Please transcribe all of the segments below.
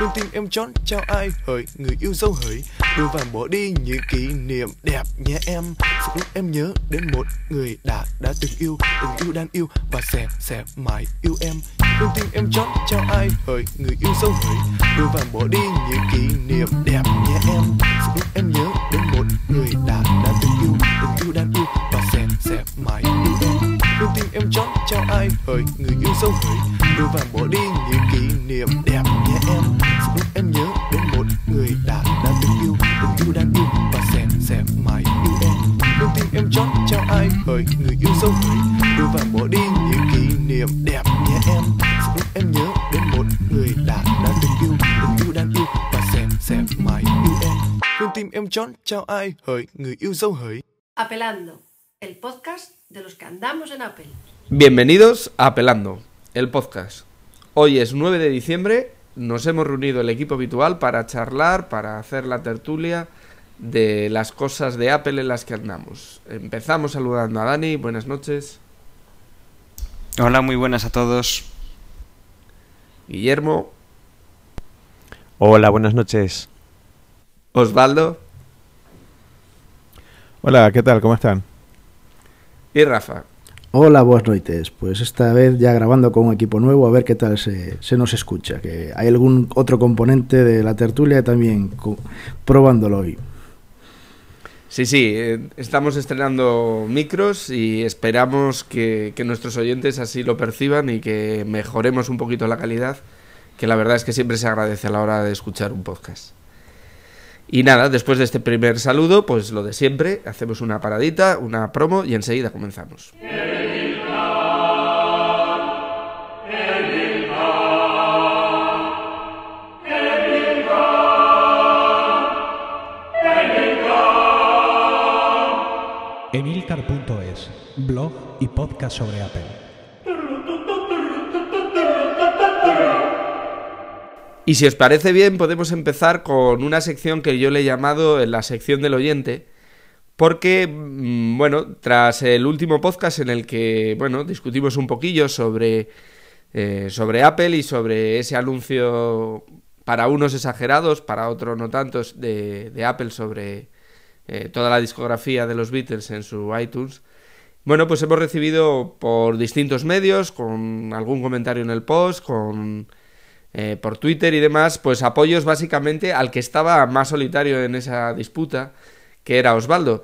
đừng tim em chón cho ai hỡi, Người yêu dấu hỡi. Đưa và bỏ đi những kỷ niệm đẹp nhé em. Sự lúc em nhớ đến một người đã đã từng yêu Từng yêu đang yêu và sẽ sẽ mãi yêu em. Đừng tim em chón cho ai hỡi, Người yêu dấu hỡi. Đưa và bỏ đi những kỷ niệm đẹp nhé em. Sự lúc em nhớ đến một người đã đã từng yêu Từng yêu đang yêu và sẽ sẽ mãi yêu em. Đừng tim em chót cho ai hỡi, Người yêu dấu hỡi. Đưa và bỏ đi những kỷ niệm đẹp nhé em. Em nhớ đến một người đã đã từng yêu Từng yêu đang yêu và sẽ sẽ mãi yêu em. Con tim em chón chào ai hỡi Người yêu dấu hỡi Đôi vàng bỏ đi những kỷ niệm đẹp nhé em. Sự lúc em nhớ đến một người đã đã từng yêu Từng yêu đang yêu và sẽ sẽ mãi yêu em. Con tim em chón chào ai hỡi Người yêu dấu hỡi Apelando, el podcast de los que andamos en Apple. Bienvenidos a Apelando, el podcast. Hoy es 9 de diciembre, nos hemos reunido el equipo habitual para charlar, para hacer la tertulia de las cosas de Apple en las que andamos. Empezamos saludando a Dani, buenas noches. Hola, muy buenas a todos. Guillermo, Hola, buenas noches. Osvaldo Hola, ¿qué tal? ¿Cómo están? y Rafa. Hola, buenas noites. Pues esta vez ya grabando con un equipo nuevo, a ver qué tal se, se nos escucha. Que hay algún otro componente de la tertulia también probándolo hoy. Sí, sí, eh, estamos estrenando micros y esperamos que, que nuestros oyentes así lo perciban y que mejoremos un poquito la calidad, que la verdad es que siempre se agradece a la hora de escuchar un podcast. Y nada, después de este primer saludo, pues lo de siempre, hacemos una paradita, una promo y enseguida comenzamos. Emilcar.es, blog y podcast sobre Apple. Y si os parece bien, podemos empezar con una sección que yo le he llamado la sección del oyente, porque, mm, bueno, tras el último podcast en el que, bueno, discutimos un poquillo sobre, eh, sobre Apple y sobre ese anuncio para unos exagerados, para otros no tantos, de, de Apple sobre eh, toda la discografía de los Beatles en su iTunes, bueno, pues hemos recibido por distintos medios, con algún comentario en el post, con eh, por Twitter y demás, pues apoyos básicamente al que estaba más solitario en esa disputa, que era Osvaldo.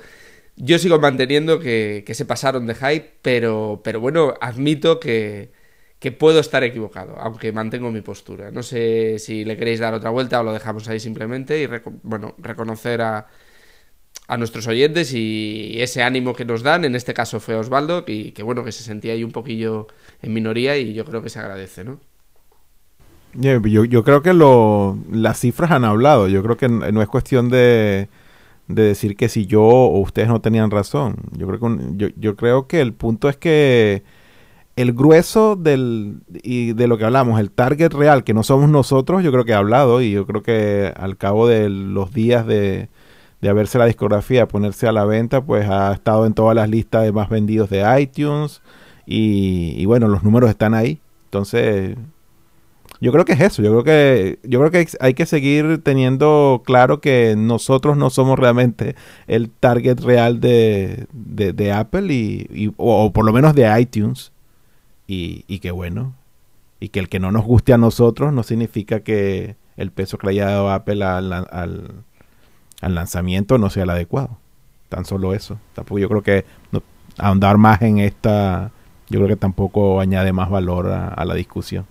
Yo sigo manteniendo que, que se pasaron de hype, pero, pero bueno, admito que, que puedo estar equivocado, aunque mantengo mi postura. No sé si le queréis dar otra vuelta o lo dejamos ahí simplemente y bueno, reconocer a, a nuestros oyentes y ese ánimo que nos dan, en este caso fue Osvaldo, y que bueno, que se sentía ahí un poquillo en minoría y yo creo que se agradece, ¿no? Yo, creo que las cifras han hablado. Yo creo que no es cuestión de, de decir que si yo o ustedes no tenían razón. Yo creo que, yo, creo que el punto es que el grueso del, y de lo que hablamos, el target real, que no somos nosotros, yo creo que ha hablado y yo creo que al cabo de los días de, de haberse la discografía, ponerse a la venta, pues ha estado en todas las listas de más vendidos de iTunes y bueno, los números están ahí. Entonces, yo creo que es eso. Yo creo que yo creo que hay que seguir teniendo claro que nosotros no somos realmente el target real de, de, Apple y, y- o, por lo menos de iTunes y, y que bueno y que el que no nos guste a nosotros no significa que el peso que le haya dado Apple al, al, lanzamiento no sea el adecuado. Tan solo eso. Tampoco yo creo que no- ahondar más en esta yo creo que tampoco añade más valor a la discusión.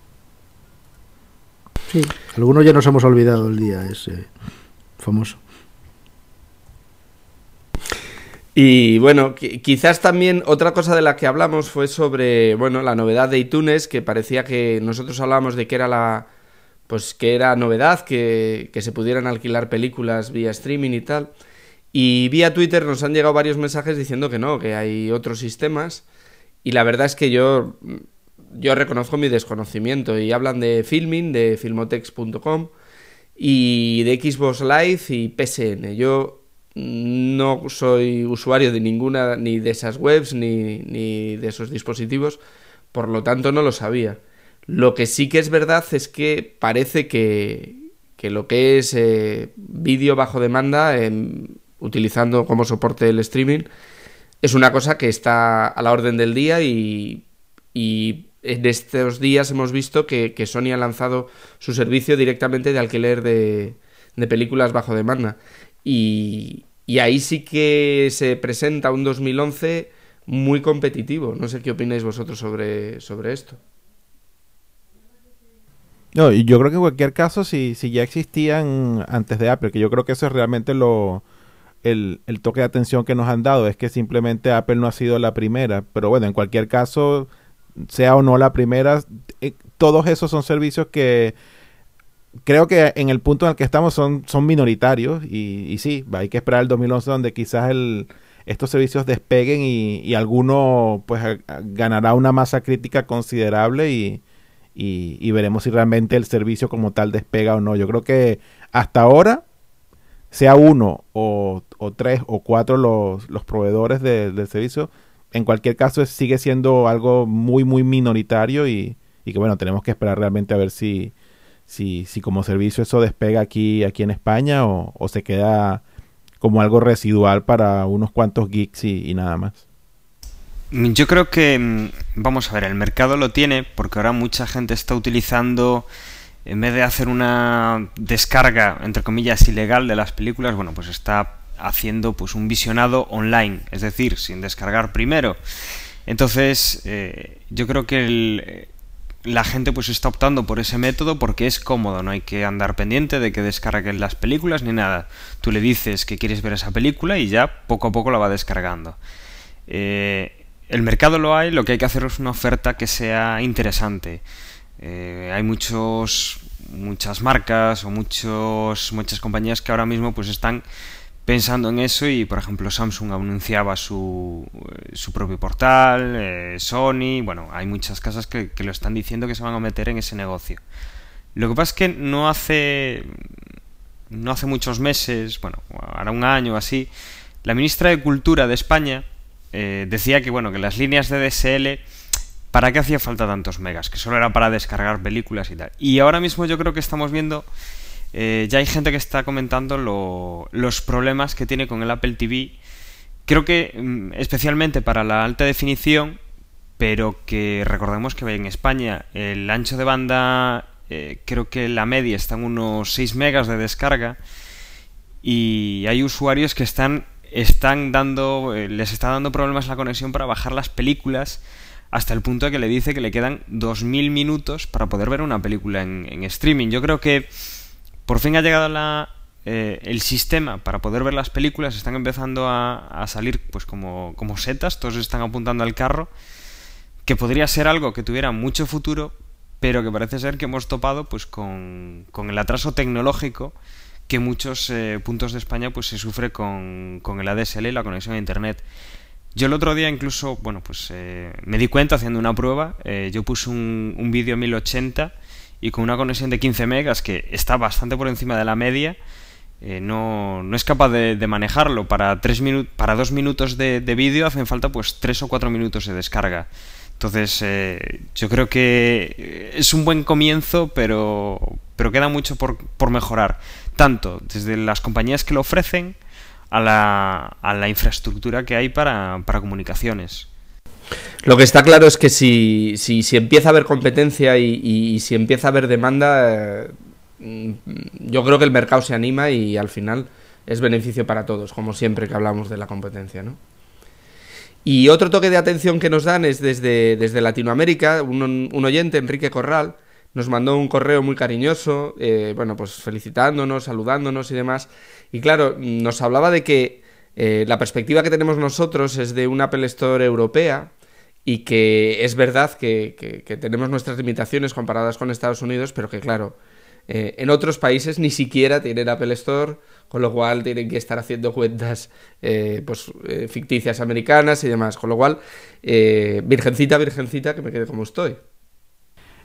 Sí, algunos ya nos hemos olvidado el día ese famoso. Y bueno, qui- quizás también otra cosa de la que hablamos fue sobre, bueno, la novedad de iTunes, que parecía que nosotros hablábamos de que era la, pues que era novedad, que, que se pudieran alquilar películas vía streaming y tal. Y vía Twitter nos han llegado varios mensajes diciendo que no, que hay otros sistemas. Y la verdad es que yo, yo reconozco mi desconocimiento. Y hablan de filming, de filmotex.com y de Xbox Live y PSN. Yo no soy usuario de ninguna, ni de esas webs, ni, ni de esos dispositivos, por lo tanto no lo sabía. Lo que sí que es verdad es que parece que, que lo que es eh, vídeo bajo demanda, utilizando como soporte el streaming, es una cosa que está a la orden del día y, en estos días hemos visto que, Sony ha lanzado su servicio directamente de alquiler de, películas bajo demanda. Y, y, ahí sí que se presenta un 2011 muy competitivo. No sé qué opináis vosotros sobre, sobre esto. No, yo creo que en cualquier caso, si, si ya existían antes de Apple, que yo creo que eso es realmente lo, el, el, toque de atención que nos han dado, es que simplemente Apple no ha sido la primera. Pero bueno, en cualquier caso, sea o no la primera, eh, todos esos son servicios que creo que en el punto en el que estamos son, son minoritarios y, y sí, hay que esperar el 2011 donde quizás el, estos servicios despeguen y, y alguno pues ganará una masa crítica considerable y, y, veremos si realmente el servicio como tal despega o no. Yo creo que hasta ahora, sea uno o, tres o cuatro los, los proveedores del servicio, en cualquier caso sigue siendo algo muy, muy minoritario y, que bueno, tenemos que esperar realmente a ver si, si, si como servicio eso despega aquí, aquí en España o, o se queda como algo residual para unos cuantos geeks y nada más. Yo creo que, mm, vamos a ver, el mercado lo tiene porque ahora mucha gente está utilizando, en vez de hacer una descarga, entre comillas, ilegal de las películas, bueno, pues está haciendo pues un visionado online, es decir, sin descargar primero. Entonces, eh, yo creo que eh, la gente pues está optando por ese método porque es cómodo, no hay que andar pendiente de que descarguen las películas ni nada. Tú le dices que quieres ver esa película y ya poco a poco la va descargando. Eh, el mercado lo hay, lo que hay que hacer es una oferta que sea interesante. Eh, hay muchos, muchas marcas o muchos, muchas compañías que ahora mismo pues están pensando en eso y por ejemplo Samsung anunciaba su, su propio portal, eh, Sony, bueno, hay muchas casas que, que, lo están diciendo que se van a meter en ese negocio. Lo que pasa es que no hace, no hace muchos meses, bueno, ahora un año así, la ministra de Cultura de España eh, decía que bueno que las líneas de DSL para qué hacía falta tantos megas que solo era para descargar películas y tal y ahora mismo yo creo que estamos viendo eh, ya hay gente que está comentando los problemas que tiene con el Apple TV creo que mm, especialmente para la alta definición pero que recordemos que en España el ancho de banda eh, creo que la media está en unos 6 megas de descarga y hay usuarios que están están dando, eh, les está dando problemas la conexión para bajar las películas hasta el punto de que le dice que le quedan 2.000 minutos para poder ver una película en, streaming. Yo creo que por fin ha llegado la, eh, el sistema para poder ver las películas, están empezando a, salir pues como, como setas, todos están apuntando al carro, que podría ser algo que tuviera mucho futuro, pero que parece ser que hemos topado pues con, con el atraso tecnológico que muchos eh, puntos de España pues se sufre con, con, el ADSL y la conexión a internet. Yo el otro día incluso, bueno, pues eh, me di cuenta haciendo una prueba, eh, yo puse un, un vídeo 1080 y con una conexión de 15 megas que está bastante por encima de la media, no, no, es capaz de, de manejarlo. Para, tres para dos minutos de, de vídeo hacen falta pues tres o cuatro minutos de descarga. Entonces, yo creo que es un buen comienzo, pero, pero queda mucho por, por mejorar tanto desde las compañías que lo ofrecen a la, a la infraestructura que hay para, para, comunicaciones. Lo que está claro es que si, si, si empieza a haber competencia y, si empieza a haber demanda, eh, yo creo que el mercado se anima y al final es beneficio para todos, como siempre que hablamos de la competencia, ¿no? Y otro toque de atención que nos dan es desde, desde Latinoamérica, un, un oyente, Enrique Corral, nos mandó un correo muy cariñoso, eh, bueno, pues felicitándonos, saludándonos y demás. Y claro, nos hablaba de que eh, la perspectiva que tenemos nosotros es de una Apple Store europea y que es verdad que, tenemos nuestras limitaciones comparadas con Estados Unidos, pero que claro, eh, en otros países ni siquiera tienen Apple Store, con lo cual tienen que estar haciendo cuentas pues, ficticias americanas y demás. Con lo cual, virgencita, virgencita, que me quede como estoy.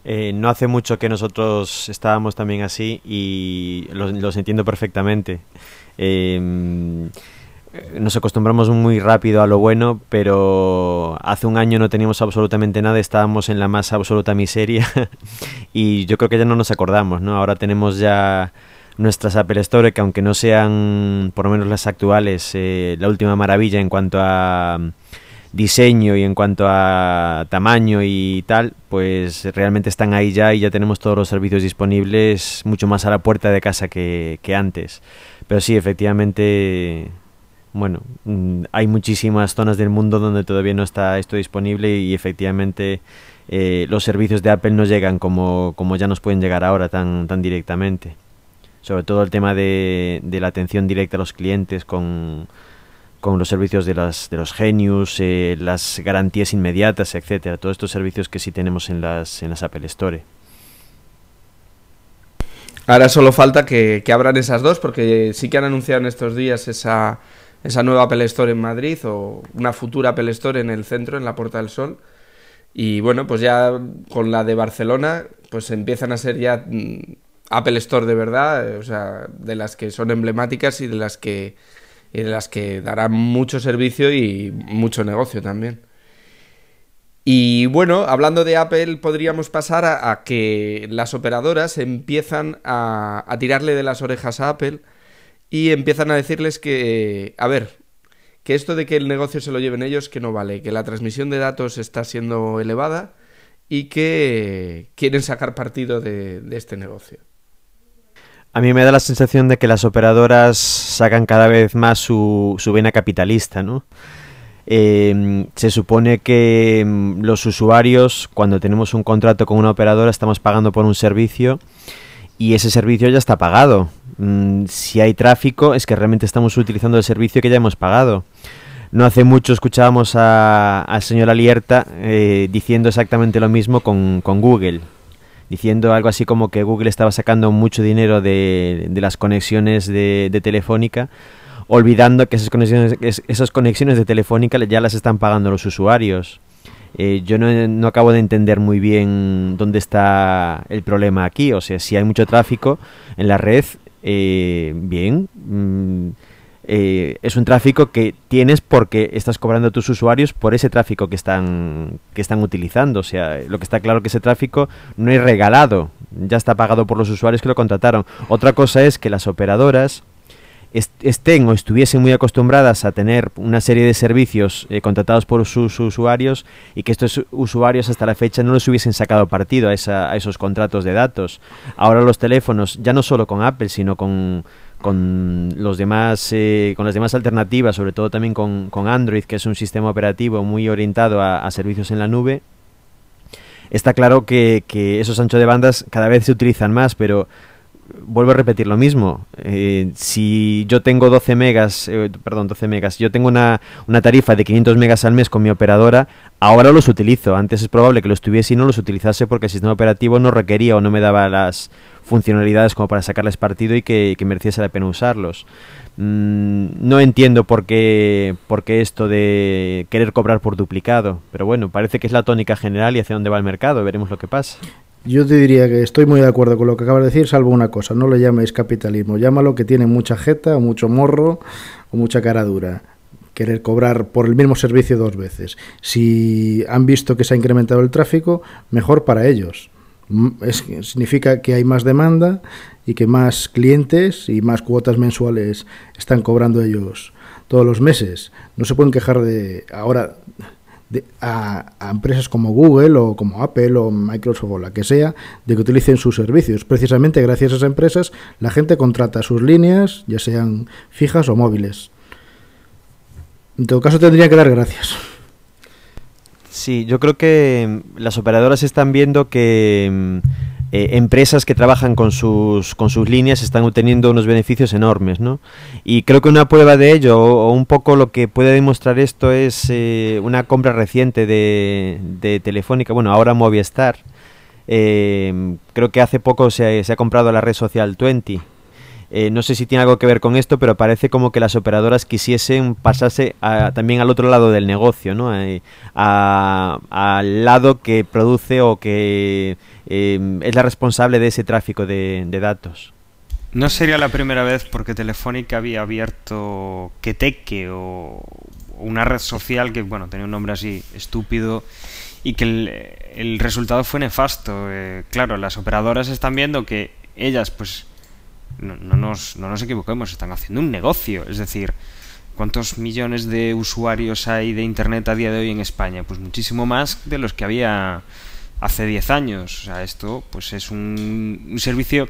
Eh, no hace mucho que nosotros estábamos también así y los, entiendo perfectamente. Nos acostumbramos muy rápido a lo bueno, pero hace un año no teníamos absolutamente nada, estábamos en la más absoluta miseria y yo creo que ya no nos acordamos, ¿no? Ahora tenemos ya nuestras Apple Store, que aunque no sean, por lo menos las actuales, eh, la última maravilla en cuanto a mm, diseño y en cuanto a tamaño y tal, pues realmente están ahí ya y ya tenemos todos los servicios disponibles mucho más a la puerta de casa que antes. Pero sí, efectivamente, bueno, mm, hay muchísimas zonas del mundo donde todavía no está esto disponible y efectivamente eh, los servicios de Apple no llegan como, como ya nos pueden llegar ahora tan, tan directamente sobre todo el tema de, de la atención directa a los clientes con, con los servicios de, las, de los genius, eh, las garantías inmediatas, etcétera, todos estos servicios que sí tenemos en las, en las Apple Store. Ahora solo falta que, que abran esas dos, porque sí que han anunciado en estos días esa, esa nueva Apple Store en Madrid o una futura Apple Store en el centro, en la Puerta del Sol. Y bueno, pues ya con la de Barcelona, pues empiezan a ser ya mm, Apple Store de verdad, eh, o sea, de las que son emblemáticas y de las que, de las que darán mucho servicio y mucho negocio también. Y bueno, hablando de Apple, podríamos pasar a, a que las operadoras empiezan a, a, tirarle de las orejas a Apple y empiezan a decirles que, a ver, que esto de que el negocio se lo lleven ellos, que no vale, que la transmisión de datos está siendo elevada y que quieren sacar partido de, este negocio. A mí me da la sensación de que las operadoras sacan cada vez más su, su vena capitalista, ¿no? Eh, se supone que mm, los usuarios, cuando tenemos un contrato con una operadora, estamos pagando por un servicio y ese servicio ya está pagado. Mm, si hay tráfico, es que realmente estamos utilizando el servicio que ya hemos pagado. No hace mucho escuchábamos al señor Alierta eh, diciendo exactamente lo mismo con, Google diciendo algo así como que Google estaba sacando mucho dinero de, las conexiones de, de, Telefónica, olvidando que esas conexiones, esas conexiones de Telefónica ya las están pagando los usuarios. Eh, yo no, no, acabo de entender muy bien dónde está el problema aquí. O sea, si hay mucho tráfico en la red, eh, bien. Mmm, eh, es un tráfico que tienes porque estás cobrando a tus usuarios por ese tráfico que están, que están utilizando. O sea, lo que está claro que ese tráfico no es regalado, ya está pagado por los usuarios que lo contrataron. Otra cosa es que las operadoras estén o estuviesen muy acostumbradas a tener una serie de servicios eh, contratados por sus usuarios y que estos usuarios hasta la fecha no les hubiesen sacado partido a, esa, esos contratos de datos. Ahora los teléfonos, ya no solo con Apple, sino con con los demás eh, con las demás alternativas sobre todo también con, Android que es un sistema operativo muy orientado a, a servicios en la nube está claro que, que, esos anchos de bandas cada vez se utilizan más pero vuelvo a repetir lo mismo eh, si yo tengo 12 megas eh, perdón 12 megas yo tengo una, una tarifa de 500 megas al mes con mi operadora ahora los utilizo antes es probable que los tuviese y no los utilizase porque el sistema operativo no requería o no me daba las funcionalidades como para sacarles partido y que, mereciese la pena usarlos. Mm, no entiendo por qué, por qué esto de querer cobrar por duplicado, pero bueno, parece que es la tónica general y hacia dónde va el mercado, veremos lo que pasa. Yo te diría que estoy muy de acuerdo con lo que acabas de decir, salvo una cosa, no lo llaméis capitalismo, llámalo que tiene mucha jeta, o mucho morro o mucha cara dura querer cobrar por el mismo servicio dos veces. Si han visto que se ha incrementado el tráfico, mejor para ellos es, significa que hay más demanda y que más clientes y más cuotas mensuales están cobrando ellos todos los meses. No se pueden quejar de ahora a, a, empresas como Google o como Apple o Microsoft o la que sea de que utilicen sus servicios. Precisamente gracias a esas empresas la gente contrata sus líneas, ya sean fijas o móviles. En todo caso tendría que dar gracias. Sí, yo creo que mm, las operadoras están viendo que mm, eh, empresas que trabajan con sus, con sus líneas están obteniendo unos beneficios enormes, ¿no? Y creo que una prueba de ello, o, un poco lo que puede demostrar esto, es eh, una compra reciente de, de Telefónica, bueno, ahora Movistar. Eh, creo que hace poco se, se ha comprado la red social 20 eh, no sé si tiene algo que ver con esto, pero parece como que las operadoras quisiesen pasarse a, también al otro lado del negocio, ¿no? Eh, al lado que produce o que eh, es la responsable de ese tráfico de, datos. No sería la primera vez porque Telefónica había abierto Queteque o una red social que, bueno, tenía un nombre así estúpido y que el, el resultado fue nefasto. Claro, las operadoras están viendo que ellas, pues no, no, nos, no nos equivoquemos, están haciendo un negocio. Es decir, ¿cuántos millones de usuarios hay de Internet a día de hoy en España? Pues muchísimo más de los que había hace 10 años. O sea, esto pues es un, un servicio,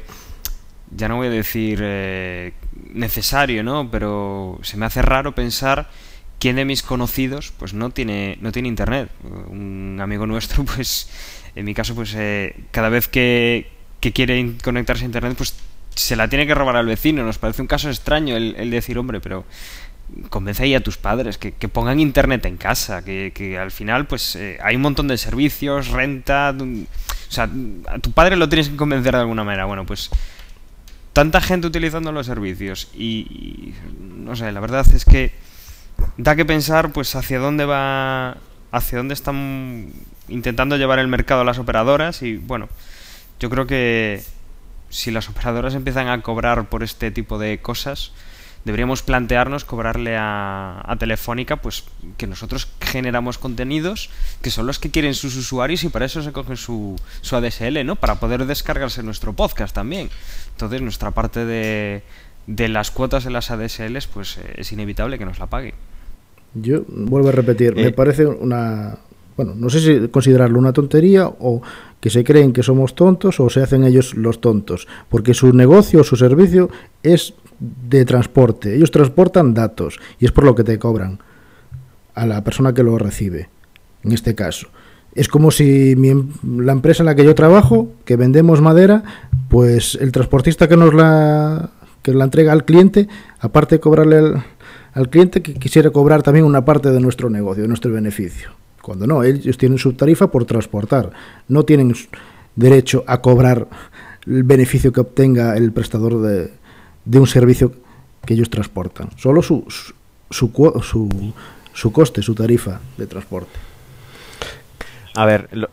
ya no voy a decir eh, necesario, ¿no? Pero se me hace raro pensar quién de mis conocidos pues no tiene, no tiene Internet. Un amigo nuestro, pues en mi caso, pues eh, cada vez que, que quiere conectarse a Internet, pues se la tiene que robar al vecino. Nos parece un caso extraño el, decir, hombre, pero convence ahí a tus padres que, que pongan internet en casa, que, que al final pues eh, hay un montón de servicios, renta, o sea, a tu padre lo tienes que convencer de alguna manera. Bueno, pues tanta gente utilizando los servicios y, y no sé, la verdad es que da que pensar pues hacia dónde va, hacia dónde están intentando llevar el mercado las operadoras y bueno, yo creo que si las operadoras empiezan a cobrar por este tipo de cosas, deberíamos plantearnos cobrarle a, a, Telefónica, pues que nosotros generamos contenidos que son los que quieren sus usuarios y para eso se cogen su, su ADSL, ¿no? Para poder descargarse nuestro podcast también. Entonces nuestra parte de, de las cuotas de las ADSLs, pues eh, es inevitable que nos la pague. Yo vuelvo a repetir, eh. me parece una, bueno, no sé si considerarlo una tontería o que se creen que somos tontos o se hacen ellos los tontos, porque su negocio o su servicio es de transporte. Ellos transportan datos y es por lo que te cobran a la persona que lo recibe, en este caso. Es como si mi, em, la empresa en la que yo trabajo, que vendemos madera, pues el transportista que nos la, que la entrega al cliente, aparte de cobrarle al, al cliente, que quisiera cobrar también una parte de nuestro negocio, de nuestro beneficio. Cuando no, ellos tienen su tarifa por transportar, no tienen derecho a cobrar el beneficio que obtenga el prestador de, de un servicio que ellos transportan, solo su, su, su, su coste, su tarifa de transporte. A ver, lo,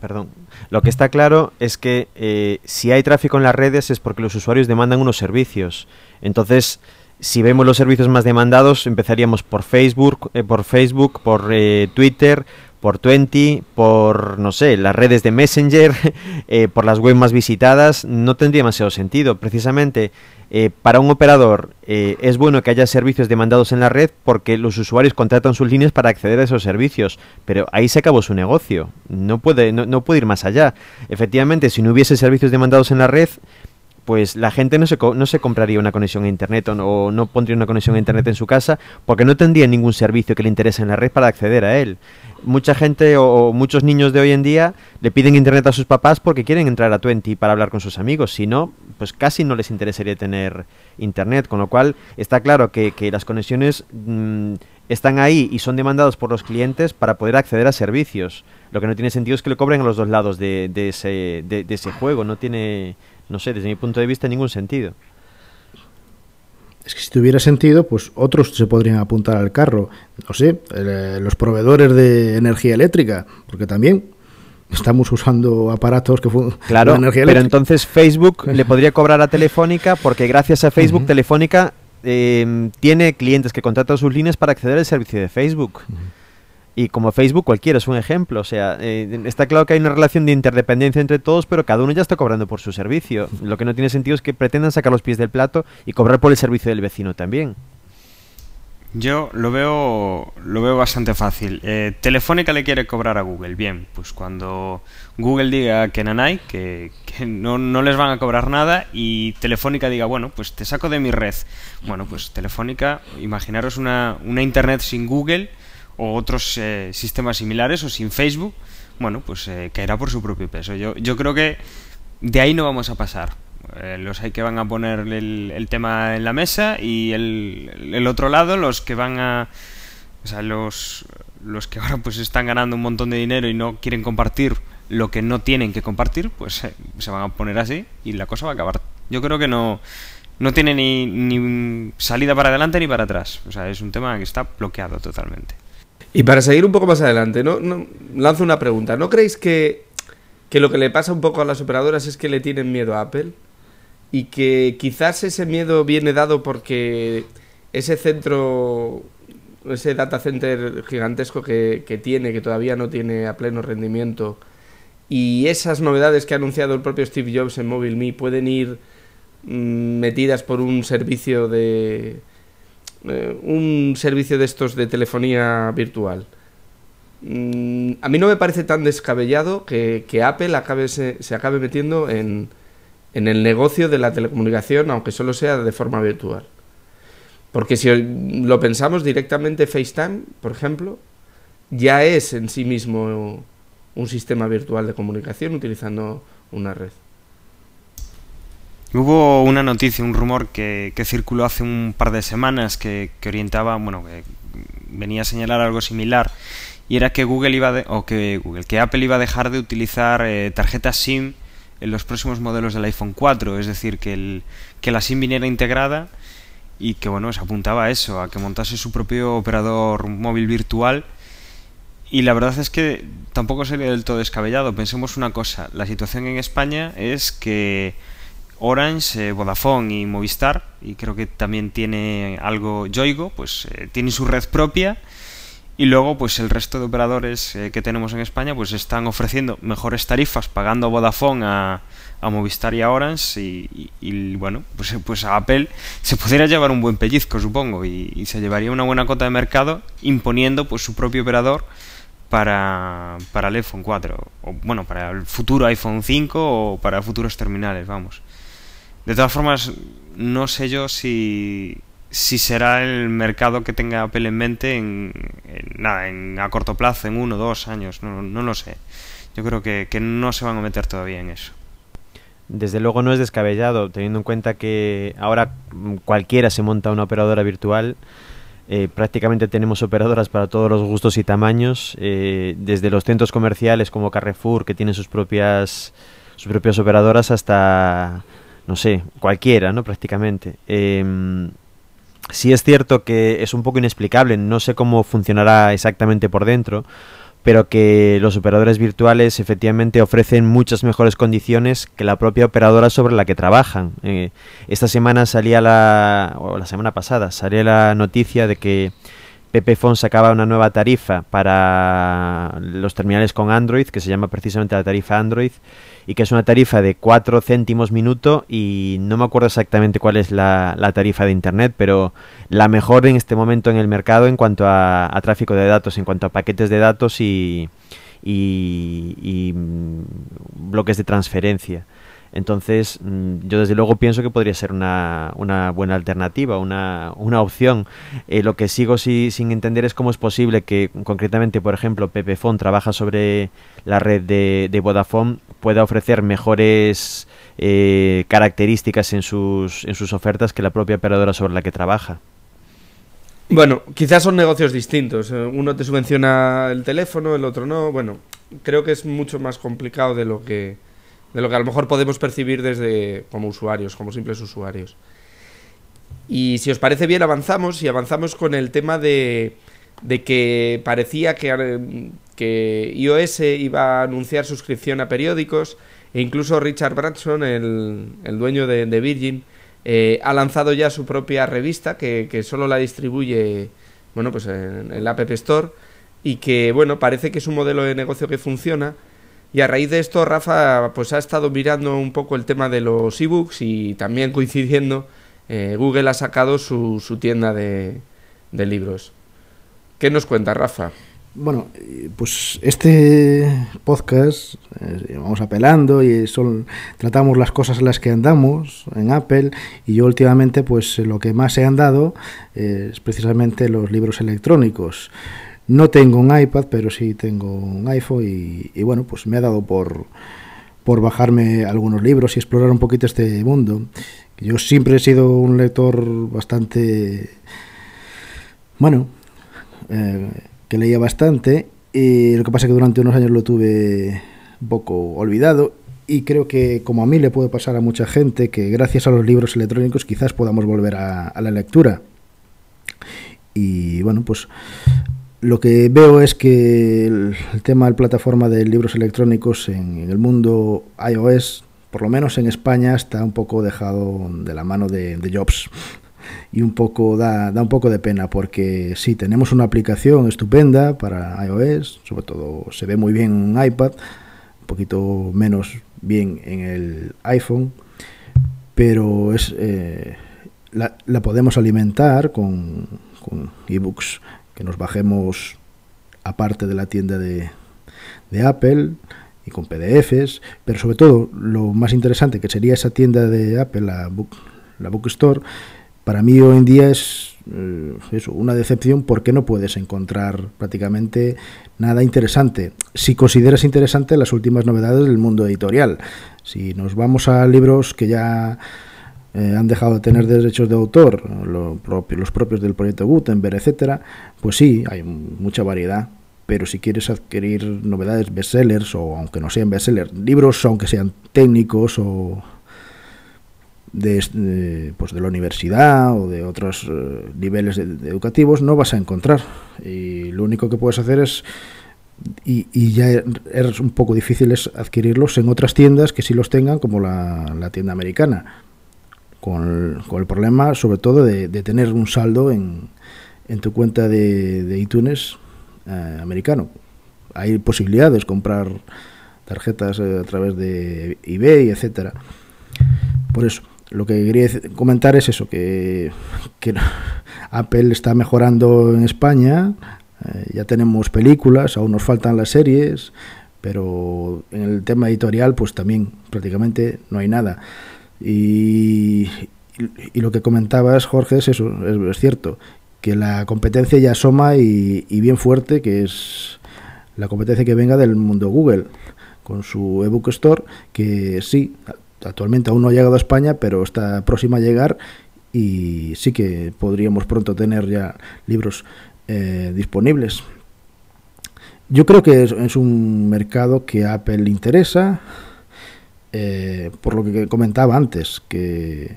perdón. Lo que está claro es que eh, si hay tráfico en las redes es porque los usuarios demandan unos servicios. Entonces, si vemos los servicios más demandados, empezaríamos por Facebook, eh, por Facebook, por eh, Twitter, por Twenty, por, no sé, las redes de Messenger, eh, por las web más visitadas, no tendría demasiado sentido. Precisamente, eh, para un operador eh, es bueno que haya servicios demandados en la red porque los usuarios contratan sus líneas para acceder a esos servicios, pero ahí se acabó su negocio, no puede, no, no puede ir más allá. Efectivamente, si no hubiese servicios demandados en la red, pues la gente no se, no se compraría una conexión a Internet o no, no, pondría una conexión a Internet en su casa porque no tendría ningún servicio que le interese en la red para acceder a él. Mucha gente o, muchos niños de hoy en día le piden Internet a sus papás porque quieren entrar a Twenty para hablar con sus amigos. Si no, pues casi no les interesaría tener Internet. Con lo cual está claro que, que las conexiones mmm, están ahí y son demandados por los clientes para poder acceder a servicios. Lo que no tiene sentido es que le cobren a los dos lados de, de, ese, de, de ese juego. No tiene no sé, desde mi punto de vista, ningún sentido. Es que si tuviera sentido, pues otros se podrían apuntar al carro. No sé, eh, los proveedores de energía eléctrica, porque también estamos usando aparatos que funcionan claro, energía eléctrica. Pero entonces Facebook le podría cobrar a Telefónica porque gracias a Facebook, uh -huh. Telefónica eh, tiene clientes que contratan sus líneas para acceder al servicio de Facebook. Uh -huh. Y como Facebook cualquiera es un ejemplo, o sea, eh, está claro que hay una relación de interdependencia entre todos, pero cada uno ya está cobrando por su servicio. Lo que no tiene sentido es que pretendan sacar los pies del plato y cobrar por el servicio del vecino también. Yo lo veo, lo veo bastante fácil. Eh, Telefónica le quiere cobrar a Google. Bien, pues cuando Google diga que nanay, que, que no, no, les van a cobrar nada, y Telefónica diga, bueno, pues te saco de mi red. Bueno, pues Telefónica, imaginaros una, una Internet sin Google o otros eh, sistemas similares o sin Facebook, bueno, pues eh, caerá por su propio peso. Yo, yo creo que de ahí no vamos a pasar. Eh, los hay que van a poner el, tema en la mesa y el, el otro lado los que van a... O sea, los, los que ahora pues están ganando un montón de dinero y no quieren compartir lo que no tienen que compartir, pues eh, se van a poner así y la cosa va a acabar. Yo creo que no, no tiene ni, ni salida para adelante ni para atrás. O sea, es un tema que está bloqueado totalmente. Y para seguir un poco más adelante, ¿no? no lanzo una pregunta. ¿No creéis que, que lo que le pasa un poco a las operadoras es que le tienen miedo a Apple? Y que quizás ese miedo viene dado porque ese centro, ese data center gigantesco que, que tiene, que todavía no tiene a pleno rendimiento, y esas novedades que ha anunciado el propio Steve Jobs en MobileMe pueden ir mmm, metidas por un servicio de eh, un servicio de estos de telefonía virtual. Mm, a mí no me parece tan descabellado que, que Apple acabe, se, se, acabe metiendo en, en el negocio de la telecomunicación, aunque solo sea de forma virtual. Porque si lo pensamos directamente, FaceTime, por ejemplo, ya es en sí mismo un sistema virtual de comunicación utilizando una red. Hubo una noticia, un rumor que, que circuló hace un par de semanas que, que, orientaba, bueno, que venía a señalar algo similar y era que Google iba de, o que Google, que Apple iba a dejar de utilizar eh, tarjetas SIM en los próximos modelos del iPhone 4, es decir, que, el, que la SIM viniera integrada y que bueno, se apuntaba a eso, a que montase su propio operador móvil virtual y la verdad es que tampoco sería del todo descabellado. Pensemos una cosa, la situación en España es que Orange, eh, Vodafone y Movistar, y creo que también tiene algo Yoigo, pues eh, tienen su red propia y luego pues el resto de operadores eh, que tenemos en España pues están ofreciendo mejores tarifas pagando a Vodafone a, Movistar y a Orange y, y, y, bueno pues, pues a Apple se pudiera llevar un buen pellizco supongo y, y, se llevaría una buena cota de mercado imponiendo pues su propio operador para, para el iPhone 4 o bueno para el futuro iPhone 5 o para futuros terminales vamos. De todas formas, no sé yo si, si será el mercado que tenga Apple en mente en, nada, en a corto plazo, en uno o dos años, no, no lo sé. Yo creo que, que no se van a meter todavía en eso. Desde luego no es descabellado, teniendo en cuenta que ahora cualquiera se monta una operadora virtual. Eh, prácticamente tenemos operadoras para todos los gustos y tamaños, eh, desde los centros comerciales como Carrefour, que tienen sus propias, sus propias operadoras, hasta no sé, cualquiera, ¿no? Prácticamente. Eh, sí es cierto que es un poco inexplicable, no sé cómo funcionará exactamente por dentro, pero que los operadores virtuales efectivamente ofrecen muchas mejores condiciones que la propia operadora sobre la que trabajan. Eh, esta semana salía la, o la semana pasada, salía la noticia de que Pepefon sacaba una nueva tarifa para los terminales con Android, que se llama precisamente la tarifa Android, y que es una tarifa de 4 céntimos minuto y no me acuerdo exactamente cuál es la, la, tarifa de Internet, pero la mejor en este momento en el mercado en cuanto a, tráfico de datos, en cuanto a paquetes de datos y, y, y bloques de transferencia. Entonces, yo desde luego pienso que podría ser una, una buena alternativa, una, una opción. Eh, lo que sigo si, sin entender es cómo es posible que, concretamente, por ejemplo, Pepefon trabaja sobre la red de, de Vodafone, pueda ofrecer mejores eh, características en sus, en sus ofertas que la propia operadora sobre la que trabaja. Bueno, quizás son negocios distintos. Uno te subvenciona el teléfono, el otro no. Bueno, creo que es mucho más complicado de lo que de lo que a lo mejor podemos percibir desde como usuarios, como simples usuarios. Y si os parece bien, avanzamos y avanzamos con el tema de, de que parecía que, que iOS iba a anunciar suscripción a periódicos e incluso Richard Branson, el, el dueño de, de Virgin, eh, ha lanzado ya su propia revista que, que solo la distribuye bueno, pues en el App Store y que bueno, parece que es un modelo de negocio que funciona y a raíz de esto, Rafa pues ha estado mirando un poco el tema de los ebooks y también coincidiendo, eh, Google ha sacado su, su tienda de, de, libros. ¿Qué nos cuenta, Rafa? Bueno, pues este podcast eh, vamos apelando y son, tratamos las cosas en las que andamos en Apple y yo últimamente pues lo que más he andado eh, es precisamente los libros electrónicos. No tengo un iPad, pero sí tengo un iPhone y, y, bueno, pues me ha dado por, por bajarme algunos libros y explorar un poquito este mundo. Yo siempre he sido un lector bastante, bueno, eh, que leía bastante y lo que pasa es que durante unos años lo tuve un poco olvidado y creo que como a mí le puede pasar a mucha gente que gracias a los libros electrónicos quizás podamos volver a, a la lectura. Y bueno, pues lo que veo es que el, tema de plataforma de libros electrónicos en, el mundo iOS, por lo menos en España, está un poco dejado de la mano de, Jobs. Y un poco da, da un poco de pena porque sí, tenemos una aplicación estupenda para iOS, sobre todo se ve muy bien en un iPad, un poquito menos bien en el iPhone, pero es eh, la, la, podemos alimentar con ebooks que nos bajemos aparte de la tienda de, de Apple y con PDFs, pero sobre todo lo más interesante que sería esa tienda de Apple, la, Book, la Bookstore, para mí hoy en día es eh, eso, una decepción porque no puedes encontrar prácticamente nada interesante. Si consideras interesante las últimas novedades del mundo editorial, si nos vamos a libros que ya eh, han dejado de tener derechos de autor, lo propio, los propios del proyecto Gutenberg, etcétera, pues sí, hay mucha variedad. Pero si quieres adquirir novedades bestsellers, o aunque no sean bestsellers, libros aunque sean técnicos o de, pues de la universidad o de otros uh, niveles de, educativos, no vas a encontrar. Y lo único que puedes hacer es y, y, ya es un poco difícil es adquirirlos en otras tiendas que sí los tengan, como la tienda americana, con el, con el, problema sobre todo de, de tener un saldo en, en tu cuenta de, de iTunes eh, americano. Hay posibilidades comprar tarjetas eh, a través de eBay, etcétera. Por eso, lo que quería comentar es eso, que, que Apple está mejorando en España, eh, ya tenemos películas, aún nos faltan las series, pero en el tema editorial pues también prácticamente no hay nada. Y, lo que comentabas, Jorge, es eso, es, cierto, que la competencia ya asoma y, bien fuerte, que es la competencia que venga del mundo Google, con su ebook store, que sí, actualmente aún no ha llegado a España, pero está próxima a llegar y sí que podríamos pronto tener ya libros eh, disponibles. Yo creo que es, un mercado que Apple le interesa, eh, por lo que comentaba antes, que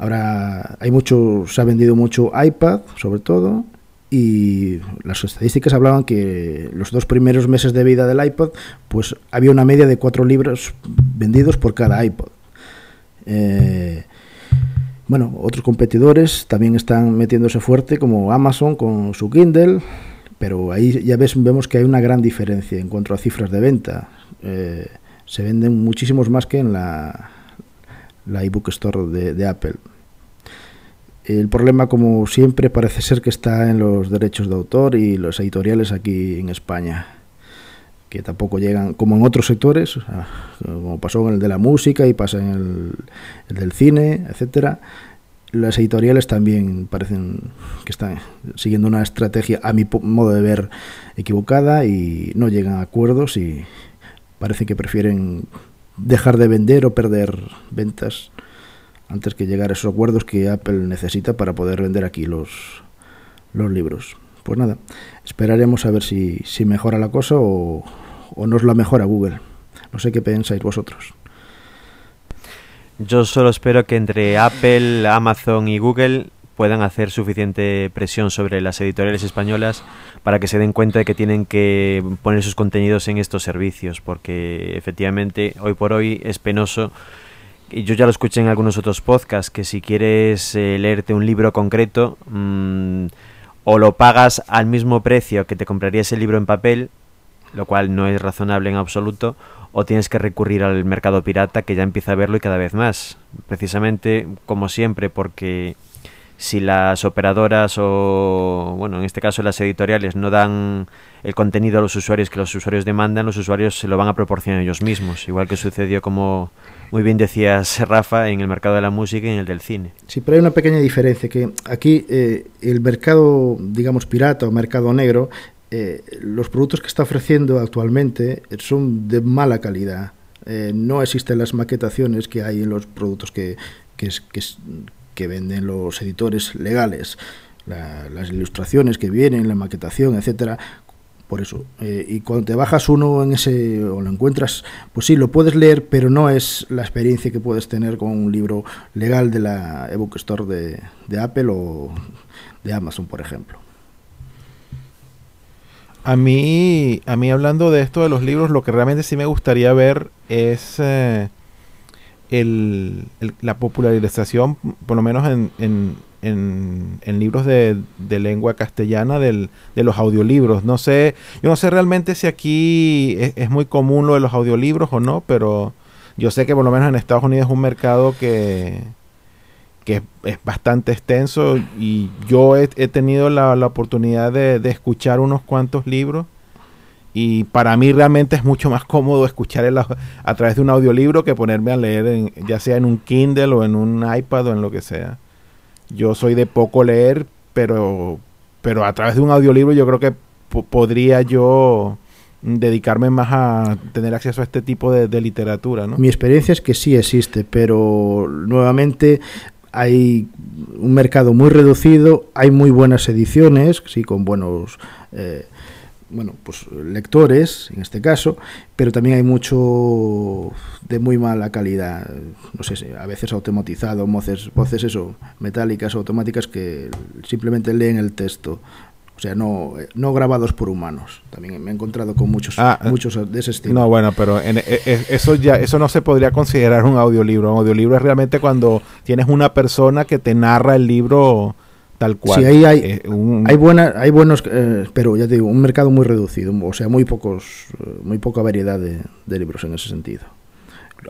Ahora hay mucho, se ha vendido mucho iPad, sobre todo, y las estadísticas hablaban que los dos primeros meses de vida del iPad, pues había una media de cuatro libros vendidos por cada iPod. Eh, bueno, otros competidores también están metiéndose fuerte, como Amazon con su Kindle, pero ahí ya ves, vemos que hay una gran diferencia en cuanto a cifras de venta. Eh, se venden muchísimos más que en la, la ebook store de, Apple. El problema, como siempre, parece ser que está en los derechos de autor y los editoriales aquí en España, que tampoco llegan, como en otros sectores, como pasó en el de la música y pasa en el, el del cine, etcétera. Las editoriales también parecen que están siguiendo una estrategia, a mi modo de ver, equivocada y no llegan a acuerdos y parece que prefieren dejar de vender o perder ventas antes que llegar a esos acuerdos que Apple necesita para poder vender aquí los, los libros. Pues nada, esperaremos a ver si, si mejora la cosa o, o nos la mejora Google. No sé qué pensáis vosotros. Yo solo espero que entre Apple, Amazon y Google puedan hacer suficiente presión sobre las editoriales españolas para que se den cuenta de que tienen que poner sus contenidos en estos servicios, porque efectivamente hoy por hoy es penoso y yo ya lo escuché en algunos otros podcasts, que si quieres eh, leerte un libro concreto, mmm, o lo pagas al mismo precio que te comprarías el libro en papel, lo cual no es razonable en absoluto, o tienes que recurrir al mercado pirata, que ya empieza a verlo y cada vez más. Precisamente, como siempre, porque si las operadoras o, bueno, en este caso las editoriales no dan el contenido a los usuarios que los usuarios demandan, los usuarios se lo van a proporcionar ellos mismos, igual que sucedió como muy bien decías Rafa en el mercado de la música y en el del cine. Sí, pero hay una pequeña diferencia, que aquí eh, el mercado, digamos, pirata o mercado negro, eh, los productos que está ofreciendo actualmente son de mala calidad. Eh, no existen las maquetaciones que hay en los productos que, que, que, que venden los editores legales, la, las ilustraciones que vienen, la maquetación, etcétera. Por eso, eh, y cuando te bajas uno en ese o lo encuentras, pues sí, lo puedes leer, pero no es la experiencia que puedes tener con un libro legal de la ebook store de, de Apple o de Amazon, por ejemplo. A mí, a mí hablando de esto de los libros, lo que realmente sí me gustaría ver es eh, el, el, la popularización, por lo menos en, en, en, en libros de, de, lengua castellana, de los audiolibros. No sé, yo no sé realmente si aquí es, muy común lo de los audiolibros o no, pero Yo sé que por lo menos en Estados Unidos es un mercado que, es, bastante extenso y yo he, tenido la, oportunidad de escuchar unos cuantos libros y para mí realmente es mucho más cómodo escuchar el a través de un audiolibro que ponerme a leer en- ya sea en un Kindle o en un iPad o en lo que sea. Yo soy de poco leer, pero pero a través de un audiolibro yo creo que po- podría yo dedicarme más a tener acceso a este tipo de, de literatura, ¿no? Mi experiencia es que sí existe, pero nuevamente hay un mercado muy reducido, hay muy buenas ediciones, sí, con buenos eh, bueno, pues lectores en este caso, pero también hay mucho de muy mala calidad, no sé, si a veces automatizado, voces, voces eso, metálicas, automáticas que simplemente leen el texto. O sea, no, eh, no grabados por humanos. También me he encontrado con muchos, Ah, eh, muchos de ese estilo. No, bueno, pero en- e- e- eso ya eso no se podría considerar un audiolibro. Un audiolibro es realmente cuando tienes una persona que te narra el libro tal cual. Sí, ahí hay, Eh, un- hay, buena, hay buenos, eh, pero ya te digo, un mercado muy reducido, o sea, muy pocos, eh, muy poca variedad de, de libros en ese sentido.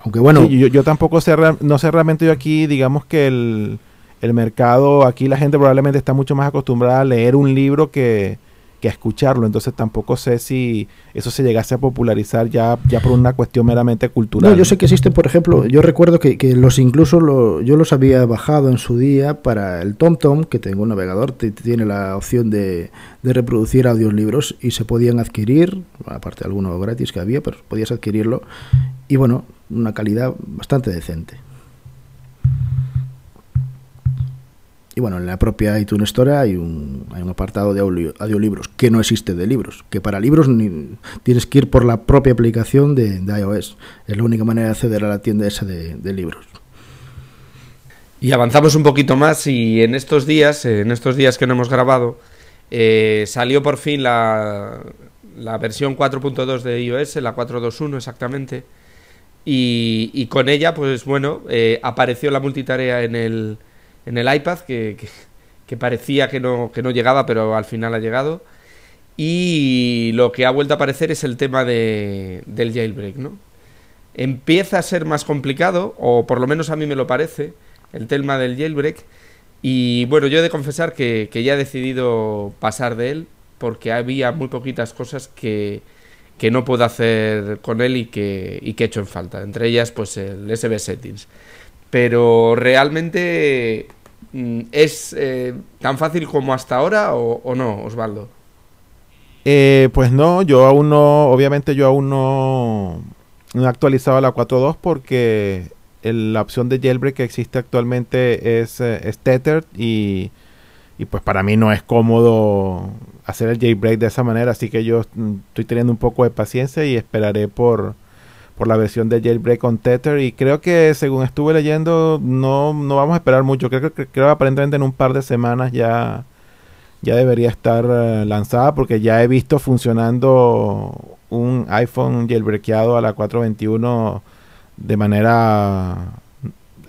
Aunque bueno, Sí, yo, yo tampoco sé, no sé realmente yo aquí, digamos que el, el mercado, aquí la gente probablemente está mucho más acostumbrada a leer un libro que, que a escucharlo, entonces tampoco sé si eso se llegase a popularizar ya, ya por una cuestión meramente cultural. no, yo sé que existen, por ejemplo, yo recuerdo que, que los incluso lo- yo los había bajado en su día para el TomTom, que tengo un navegador, tiene la opción de, de reproducir audiolibros y se podían adquirir, aparte de alguno gratis que había, pero podías adquirirlo y bueno, una calidad bastante decente. Y bueno, en la propia iTunes Store hay un, hay un apartado de audio- audiolibros que no existe de libros, que para libros tienes que ir por la propia aplicación de, iOS. Es la única manera de acceder a la tienda esa de, libros. Y avanzamos un poquito más y en estos días, en estos días que no hemos grabado, eh, salió por fin la, la versión 4.2 de iOS, la 4.2.1 exactamente, y, y con ella, pues bueno, eh, apareció la multitarea en el, en el iPad, que, parecía que no, que no llegaba, pero al final ha llegado. Y lo que ha vuelto a aparecer es el tema de, del jailbreak, ¿no? Empieza a ser más complicado, o por lo menos a mí me lo parece, el tema del jailbreak. Y bueno, yo he de confesar que, que ya he decidido pasar de él, porque había muy poquitas cosas que, que no puedo hacer con él y que, y que he hecho en falta. Entre ellas, pues el SB Settings. Pero realmente mm, es eh, tan fácil como hasta ahora o, o no, Osvaldo. Eh, pues no, yo aún no, obviamente yo aún no, he actualizado la 4.2 porque la opción de jailbreak que existe actualmente es, eh, es tethered y, y pues para mí no es cómodo hacer el jailbreak de esa manera, así que yo mm, estoy teniendo un poco de paciencia y esperaré por, por la versión de jailbreak con tether y creo que según estuve leyendo no, no vamos a esperar mucho, creo que creo aparentemente en un par de semanas ya ya debería estar eh, lanzada porque ya he visto funcionando un iPhone jailbreakado a la 421 de manera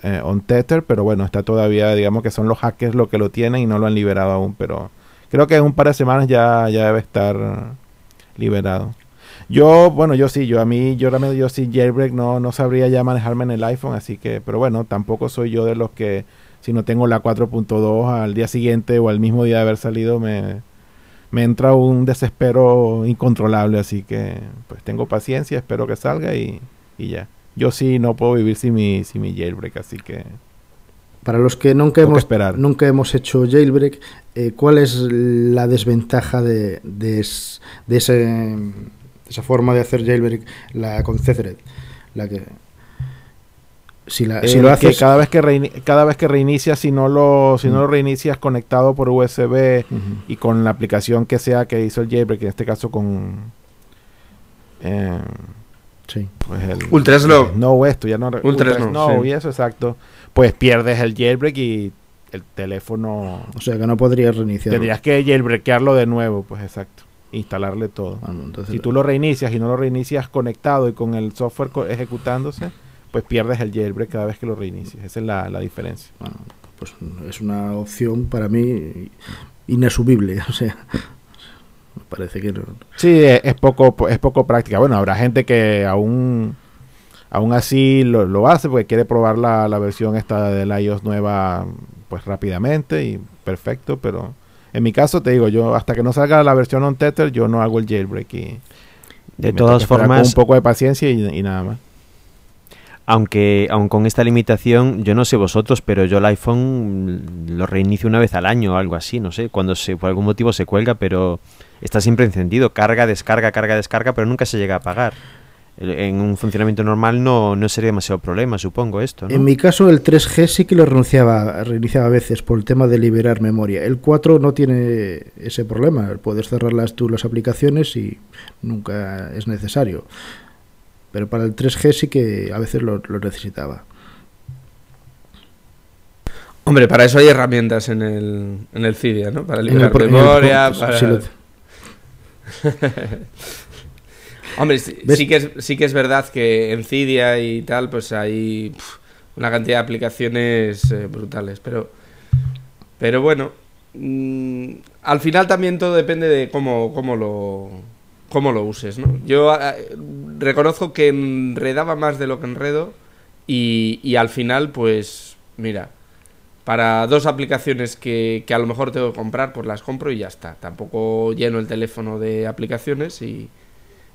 eh, on tether, pero bueno, está todavía, digamos que son los hackers los que lo tienen y no lo han liberado aún, pero creo que en un par de semanas ya, ya debe estar liberado. Yo, bueno, yo sí, yo a mí, yo realmente yo sí jailbreak no, no sabría ya manejarme en el iPhone, así que, pero bueno, tampoco soy yo de los que si no tengo la 4.2 al día siguiente o al mismo día de haber salido me, me entra un desespero incontrolable, así que pues tengo paciencia, espero que salga y, y ya. Yo sí no puedo vivir sin mi, sin mi jailbreak, así que Para los que nunca que hemos, esperar. nunca hemos hecho jailbreak, eh, ¿cuál es la desventaja de, de, es- de ese, esa forma de hacer jailbreak la con Cthread? La que, si, la, si Eh, lo que haces... cada vez que cada vez que reinicias si no lo si no lo reinicias conectado por USB y con la aplicación que sea que hizo el jailbreak en este caso con eh, Sí. pues el Ultraslow. no esto ya no re- Ultraslow, Ultraslow, sí. y eso exacto pues pierdes el jailbreak y el teléfono O sea que no podrías reiniciar. tendrías que jailbreakearlo de nuevo pues exacto instalarle todo entonces, si tú lo reinicias y no lo reinicias conectado y con el software co- ejecutándose pues pierdes el jailbreak cada vez que lo reinicias esa es la, la diferencia bueno, pues es una opción para mí inasumible. O sea, me parece que no. Sí, es, es poco es poco práctica. Bueno, habrá gente que aún Aún así lo, lo hace porque quiere probar la, la versión esta de la iOS nueva pues rápidamente y perfecto, pero en mi caso te digo, yo hasta que no salga la versión on tether yo no hago el jailbreak y De todas con formas, un poco de paciencia y, y nada más. aunque aun con esta limitación, yo no sé vosotros, pero yo el iPhone lo reinicio una vez al año o algo así, no sé, cuando se, por algún motivo se cuelga, pero está siempre encendido, carga, descarga, carga, descarga, pero nunca se llega a apagar. En un funcionamiento normal no, no sería demasiado problema, supongo, esto, ¿no? En mi caso, el 3G sí que lo reiniciaba, reiniciaba a veces por el tema de liberar memoria. El 4 no tiene ese problema. Puedes cerrarlas tú las aplicaciones y nunca es necesario. Pero para el 3G sí que a veces lo, lo necesitaba. Hombre, para eso hay herramientas en el, en el Cydia, ¿no? Para En el liberar el memoria, para... sí lo- Hombre, sí, que, es, sí que es verdad que en Cydia y tal, pues hay pf, una cantidad de aplicaciones eh, brutales, pero, pero bueno, mm, al final también todo depende de cómo, cómo, lo, cómo lo uses, ¿no? Yo eh, reconozco que enredaba más de lo que enredo y, y al final, pues, mira, para dos aplicaciones que, que a lo mejor tengo que comprar, pues las compro y ya está. Tampoco lleno el teléfono de aplicaciones y,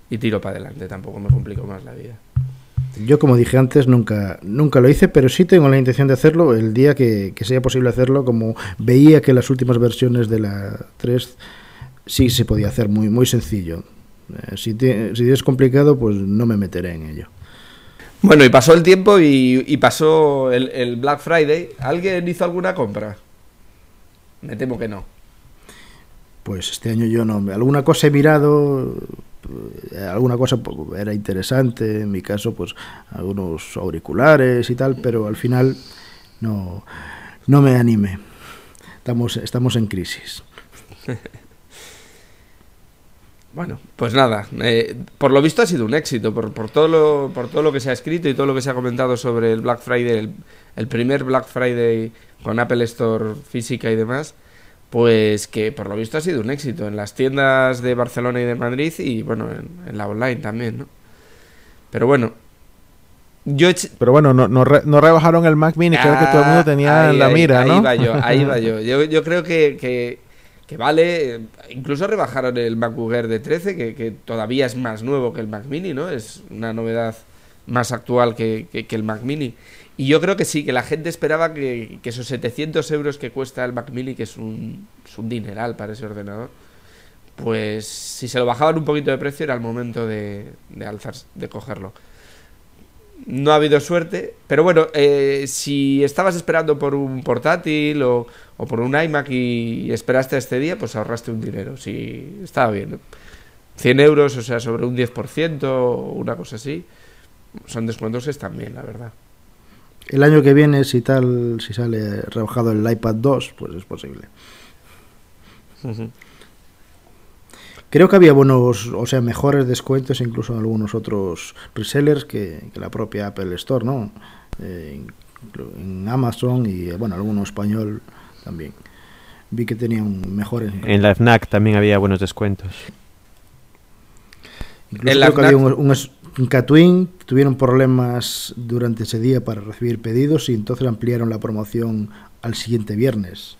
y tiro para adelante. Tampoco me complico más la vida. Yo, como dije antes, nunca, nunca lo hice, pero sí tengo la intención de hacerlo el día que, que sea posible hacerlo, como veía que las últimas versiones de la 3 sí se podía hacer muy, muy sencillo. Eh, si, te- si es complicado, pues no me meteré en ello. Bueno, y pasó el tiempo y, y pasó el, el Black Friday. ¿Alguien hizo alguna compra? Me temo que no. Pues este año yo no. Alguna cosa he mirado, alguna cosa pues, era interesante, en mi caso, pues algunos auriculares y tal, pero al final no, no me anime. Estamos, estamos en crisis. Bueno, pues nada, eh, por lo visto ha sido un éxito, por, por, todo lo, por todo lo que se ha escrito y todo lo que se ha comentado sobre el Black Friday, el, el primer Black Friday con Apple Store física y demás, pues que por lo visto ha sido un éxito en las tiendas de Barcelona y de Madrid y bueno, en, en la online también, ¿no? Pero bueno, yo... Pero bueno, no, no, re- no rebajaron el Mac Mini, creo que todo el mundo tenía Ah, en la ahí, mira, ahí ¿no? va yo, ahí va yo. Yo, yo creo que, que, que vale. Incluso rebajaron el MacBook Air de 13, que, que todavía es más nuevo que el Mac Mini, ¿no? Es una novedad más actual que, que- que el Mac Mini. Y yo creo que sí, que la gente esperaba que, que esos 700 euros que cuesta el Mac Mini, que es un, un dineral para ese ordenador, pues si se lo bajaban un poquito de precio era el momento de, de alzar, de cogerlo. No ha habido suerte, pero bueno, eh, si estabas esperando por un portátil o, o por un iMac y, esperaste a este día, pues ahorraste un dinero. Sí, estaba bien. ¿no? 100 euros, o sea, sobre un 10% o una cosa así, son descuentos que están bien, la verdad. El año que viene, si tal, si sale rebajado el iPad 2, pues es posible. Creo que había buenos, o sea, mejores descuentos incluso en algunos otros resellers que, que la propia Apple Store, ¿no? Eh, en Amazon y, bueno, alguno español también. Vi que tenían mejores. En la FNAC también había buenos descuentos. Incluso en la creo que había un, un Catwin, tuvieron problemas durante ese día para recibir pedidos y entonces ampliaron la promoción al siguiente viernes.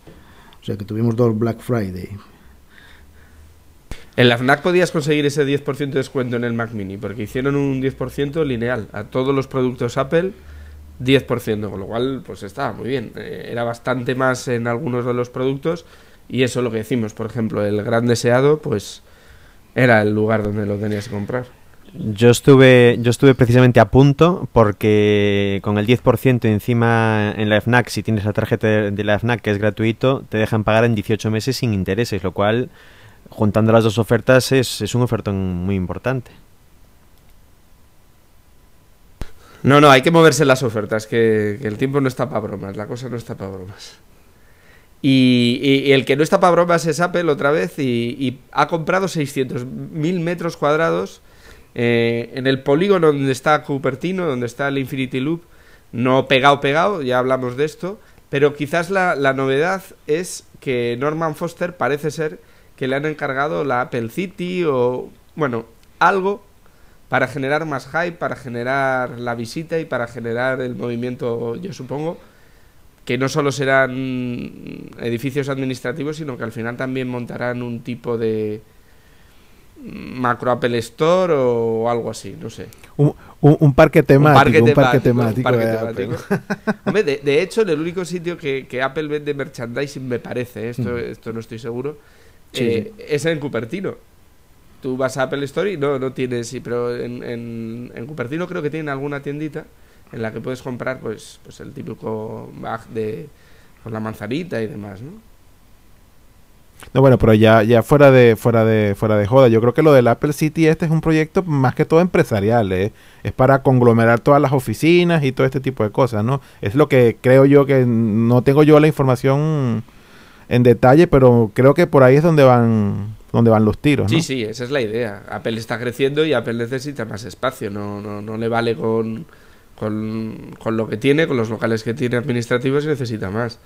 O sea que tuvimos dos Black Friday. En la FNAC podías conseguir ese 10% de descuento en el Mac Mini, porque hicieron un 10% lineal a todos los productos Apple, 10%, con lo cual pues estaba muy bien. Eh, era bastante más en algunos de los productos y eso es lo que decimos, por ejemplo, el gran deseado, pues era el lugar donde lo tenías que comprar. Yo estuve, yo estuve precisamente a punto porque con el 10% encima en la FNAC, si tienes la tarjeta de la FNAC que es gratuito, te dejan pagar en 18 meses sin intereses, lo cual, juntando las dos ofertas, es, es un ofertón muy importante. No, no, hay que moverse las ofertas, que, el tiempo no está para bromas, la cosa no está para bromas. Y, y- el que no está para bromas es Apple otra vez y, y ha comprado 600.000 metros cuadrados eh, en el polígono donde está Cupertino, donde está el Infinity Loop, no pegado, pegado, ya hablamos de esto, pero quizás la, la novedad es que Norman Foster parece ser que le han encargado la Apple City o, bueno, algo para generar más hype, para generar la visita y para generar el movimiento, yo supongo, que no solo serán edificios administrativos, sino que al final también montarán un tipo de macro Apple Store o algo así, no sé. Un, un- un parque temático. Un parque, temático, temático. un parque de Apple. temático. Hombre, de, de hecho, en el único sitio que, que Apple vende merchandising, me parece, ¿eh? esto, esto no estoy seguro, Sí, eh, es en Cupertino. Tú vas a Apple Store y no, no tienes, sí, pero en, en, en Cupertino creo que tienen alguna tiendita en la que puedes comprar pues, pues el típico bag de con la manzanita y demás, ¿no? No, bueno, pero ya, ya fuera de, fuera de, fuera de joda, yo creo que lo del Apple City este es un proyecto más que todo empresarial, ¿eh? es para conglomerar todas las oficinas y todo este tipo de cosas, ¿no? Es lo que creo yo que no tengo yo la información en detalle, pero creo que por ahí es donde van, donde van los tiros. Sí, sí, esa es la idea. Apple está creciendo y Apple necesita más espacio. No, no, no le vale con, con, con lo que tiene, con los locales que tiene administrativos, necesita más.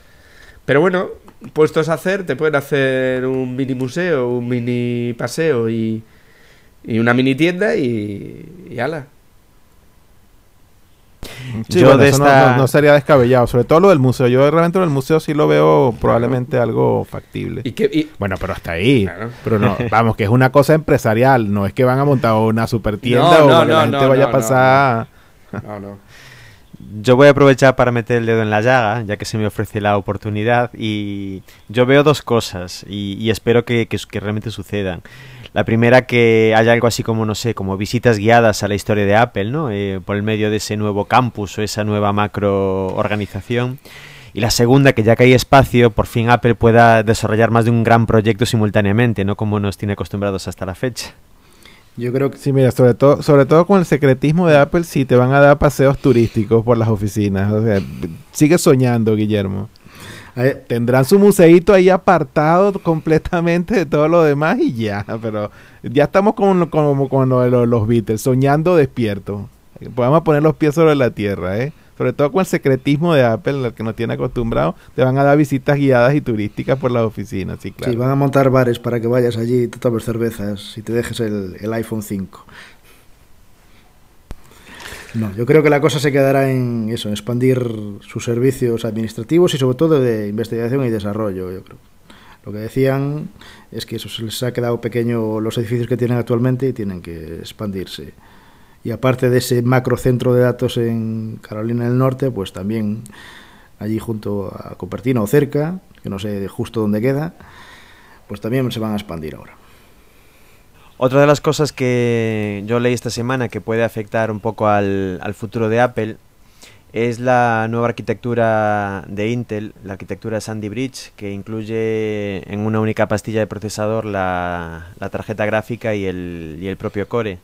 Pero bueno, puestos a hacer, te pueden hacer un mini museo, un mini paseo y, y una mini tienda y, y ala. Sí, Yo bueno, de eso no- esta- no, no sería descabellado, sobre todo lo del museo. Yo realmente lo del museo sí lo veo probablemente algo factible. Y que, y- Bueno, pero hasta ahí. Claro. Pero no, vamos, que es una cosa empresarial, no es que van a montar una super tienda No, o no, que no, la gente no, vaya no, a pasar. no, no. Yo voy a aprovechar para meter el dedo en la llaga, ya que se me ofrece la oportunidad, y yo veo dos cosas, y, y espero que, realmente sucedan. La primera, que haya algo así como, no sé, como visitas guiadas a la historia de Apple, ¿no? Eh, por el medio de ese nuevo campus o esa nueva macro organización. Y la segunda, que ya que hay espacio, por fin Apple pueda desarrollar más de un gran proyecto simultáneamente, no como nos tiene acostumbrados hasta la fecha. Yo creo que Sí, mira, sobre todo, sobre todo con el secretismo de Apple, sí te van a dar paseos turísticos por las oficinas. O sea, sigue soñando, Guillermo. eh, Tendrán su museíto ahí apartado completamente de todo lo demás y ya. Pero ya estamos con, como con lo de los, los Beatles, soñando despierto. Podemos poner los pies sobre la tierra, ¿eh? Sobre todo con el secretismo de Apple, al que nos tiene acostumbrado, te van a dar visitas guiadas y turísticas por las oficinas, sí, claro. sí, van a montar bares para que vayas allí y te tomes cervezas y te dejes el, el iPhone 5. No, yo creo que la cosa se quedará en eso, en expandir sus servicios administrativos y sobre todo de investigación y desarrollo, yo creo. Lo que decían es que eso se les ha quedado pequeño los edificios que tienen actualmente y tienen que expandirse. Y aparte de ese macrocentro de datos en Carolina del Norte, pues también allí junto a Cupertino o cerca, que no sé justo dónde queda, pues también se van a expandir ahora. Otra de las cosas que yo leí esta semana que puede afectar un poco al, futuro de Apple es la nueva arquitectura de Intel, la arquitectura Sandy Bridge, que incluye en una única pastilla de procesador la, la tarjeta gráfica y el propio core.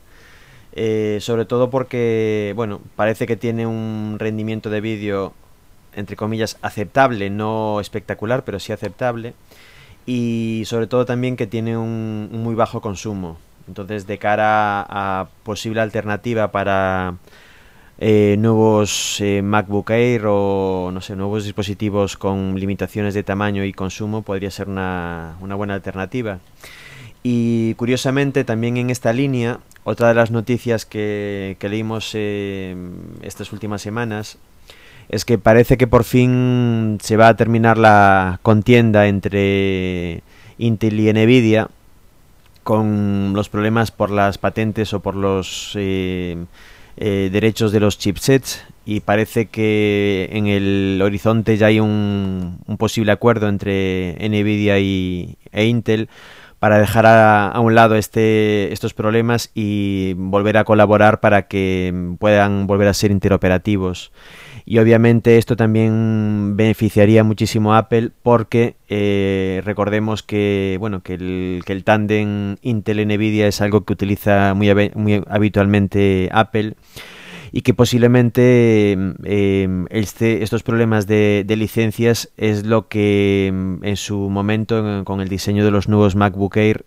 Eh, sobre todo porque, bueno, parece que tiene un rendimiento de vídeo, entre comillas, aceptable, no espectacular, pero sí aceptable. Y sobre todo también que tiene un, muy bajo consumo. Entonces, de cara a, a posible alternativa para eh, nuevos eh, MacBook Air o no sé, nuevos dispositivos con limitaciones de tamaño y consumo, podría ser una, una buena alternativa. Y curiosamente, también en esta línea, otra de las noticias que, leímos eh, estas últimas semanas es que parece que por fin se va a terminar la contienda entre Intel y Nvidia con los problemas por las patentes o por los eh, eh, derechos de los chipsets y parece que en el horizonte ya hay un, un posible acuerdo entre Nvidia y, e Intel para dejar a, un lado este, estos problemas y volver a colaborar para que puedan volver a ser interoperativos. Y obviamente esto también beneficiaría muchísimo a Apple porque eh, recordemos que bueno que el, tándem Intel Nvidia es algo que utiliza muy habitualmente Apple y que posiblemente eh, este, estos problemas de, de, licencias es lo que en su momento con el diseño de los nuevos MacBook Air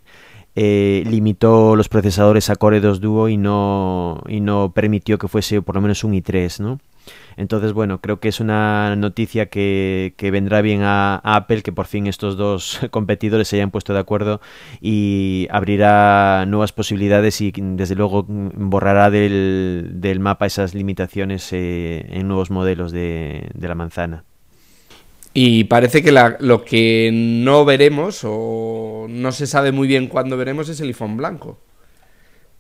eh, limitó los procesadores a Core 2 Duo y no, y no permitió que fuese por lo menos un i3, ¿no? Entonces, bueno, creo que es una noticia que, vendrá bien a, Apple, que por fin estos dos competidores se hayan puesto de acuerdo y abrirá nuevas posibilidades y desde luego borrará del, mapa esas limitaciones eh, en nuevos modelos de, de la manzana. Y parece que la, lo que no veremos o no se sabe muy bien cuándo veremos es el iPhone blanco.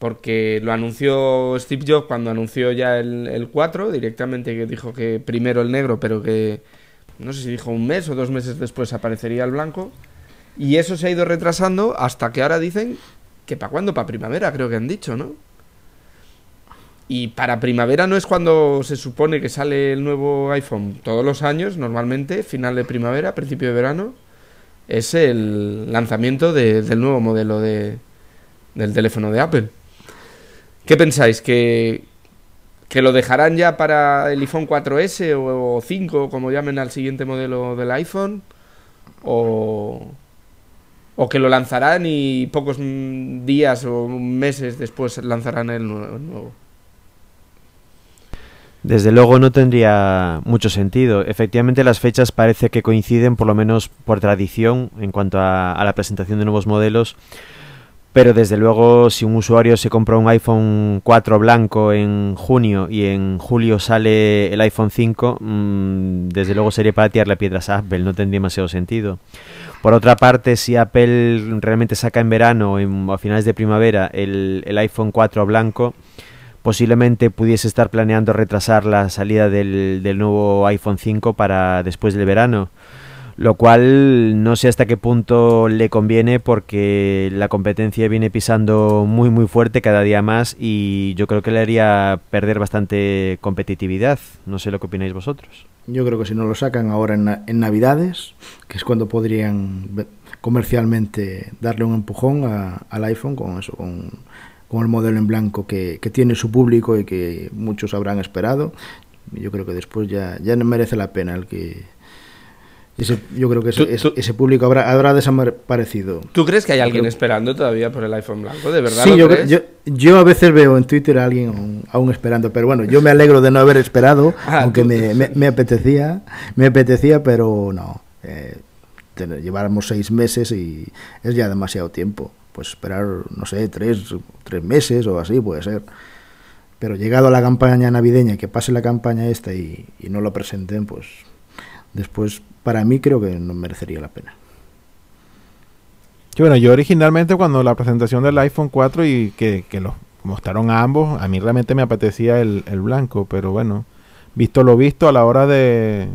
Porque lo anunció Steve Jobs cuando anunció ya el, el 4, directamente que dijo que primero el negro, pero que no sé si dijo un mes o dos meses después aparecería el blanco. Y eso se ha ido retrasando hasta que ahora dicen que para cuándo, para primavera, creo que han dicho, ¿no? Y para primavera no es cuando se supone que sale el nuevo iPhone. Todos los años, normalmente, final de primavera, principio de verano, es el lanzamiento de, del nuevo modelo de, del teléfono de Apple. ¿Qué pensáis? ¿Que, ¿Que lo dejarán ya para el iPhone 4S o 5, como llamen al siguiente modelo del iPhone? ¿O, o que lo lanzarán y pocos días o meses después lanzarán el nuevo? Desde luego no tendría mucho sentido. Efectivamente las fechas parece que coinciden, por lo menos por tradición, en cuanto a, la presentación de nuevos modelos. Pero desde luego si un usuario se compra un iPhone 4 blanco en junio y en julio sale el iPhone 5, mmm, desde luego sería para tirarle piedras a Apple, no tendría demasiado sentido. Por otra parte, si Apple realmente saca en verano o a finales de primavera el, el iPhone 4 blanco, posiblemente pudiese estar planeando retrasar la salida del, del, nuevo iPhone 5 para después del verano, lo cual no sé hasta qué punto le conviene porque la competencia viene pisando muy muy fuerte cada día más y yo creo que le haría perder bastante competitividad. No sé lo que opináis vosotros. Yo creo que si no lo sacan ahora en, en Navidades, que es cuando podrían comercialmente darle un empujón a, al iPhone con eso, con con el modelo en blanco que, que, tiene su público y que muchos habrán esperado. Yo creo que después ya, ya no merece la pena el que... Ese, yo creo que ese, ¿Tú, tú, ese, público habrá, habrá desaparecido. ¿Tú crees que hay alguien creo... esperando todavía por el iPhone blanco? ¿De verdad? Sí, yo, yo, yo, a veces veo en Twitter a alguien aún, aún, esperando, pero bueno, yo me alegro de no haber esperado, ah, aunque me, me, me, apetecía, me apetecía, pero no. Eh, lleváramos seis meses y es ya demasiado tiempo pues esperar, no sé, tres, tres meses o así puede ser. Pero llegado a la campaña navideña, que pase la campaña esta y, y no lo presenten, pues después para mí creo que no merecería la pena. Bueno, yo originalmente cuando la presentación del iPhone 4 y que, que lo mostraron a ambos, a mí realmente me apetecía el, el blanco, pero bueno, visto lo visto a la hora de,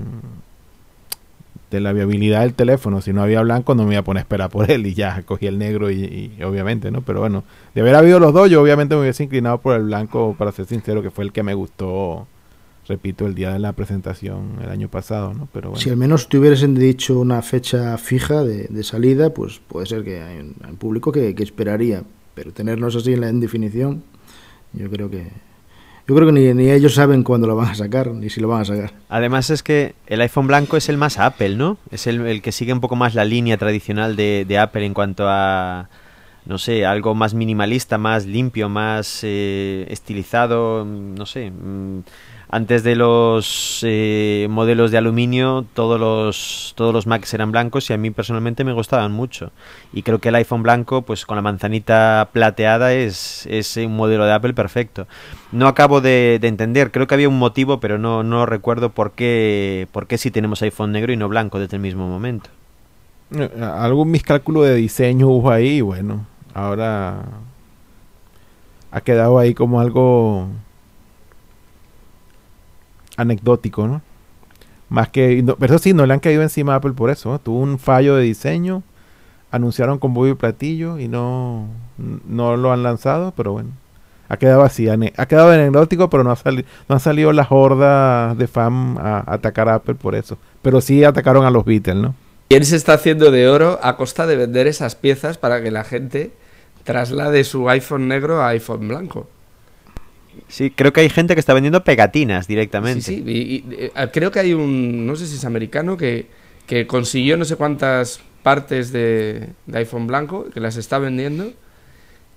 de la viabilidad del teléfono. Si no había blanco, no me iba a poner a esperar por él y ya cogí el negro y, y, obviamente, ¿no? Pero bueno, de haber habido los dos, yo obviamente me hubiese inclinado por el blanco, para ser sincero, que fue el que me gustó, repito, el día de la presentación el año pasado, ¿no? Pero bueno. Si al menos te hubiesen dicho una fecha fija de, de salida, pues puede ser que hay un, hay un público que, que esperaría, pero tenernos así en la en definición, yo creo que yo creo que ni, ni, ellos saben cuándo lo van a sacar, ni si lo van a sacar. Además es que el iPhone blanco es el más Apple, ¿no? Es el, el que sigue un poco más la línea tradicional de, de, Apple en cuanto a, no sé, algo más minimalista, más limpio, más eh, estilizado, no sé. Mmm, antes de los eh, modelos de aluminio todos los todos los Macs eran blancos y a mí personalmente me gustaban mucho. Y creo que el iPhone blanco pues con la manzanita plateada es, es un modelo de Apple perfecto. No acabo de, de, entender creo que había un motivo pero no, no recuerdo por qué por qué si tenemos iPhone negro y no blanco desde el mismo momento. Eh, algún miscálculo de diseño hubo ahí bueno ahora ha quedado ahí como algo anecdótico, ¿no? Más que, no, pero sí, no le han caído encima a Apple por eso, ¿no? Tuvo un fallo de diseño, anunciaron con y platillo y no, no lo han lanzado, pero bueno, ha quedado así, ha quedado anecdótico, pero no ha, sali no han salido las hordas de fans a, atacar a Apple por eso, pero sí atacaron a los Beatles, ¿no? ¿Quién se está haciendo de oro a costa de vender esas piezas para que la gente traslade su iPhone negro a iPhone blanco? Sí, creo que hay gente que está vendiendo pegatinas directamente. Sí, sí, y, y, y, creo que hay un, no sé si es americano, que, que consiguió no sé cuántas partes de, de, iPhone blanco, que las está vendiendo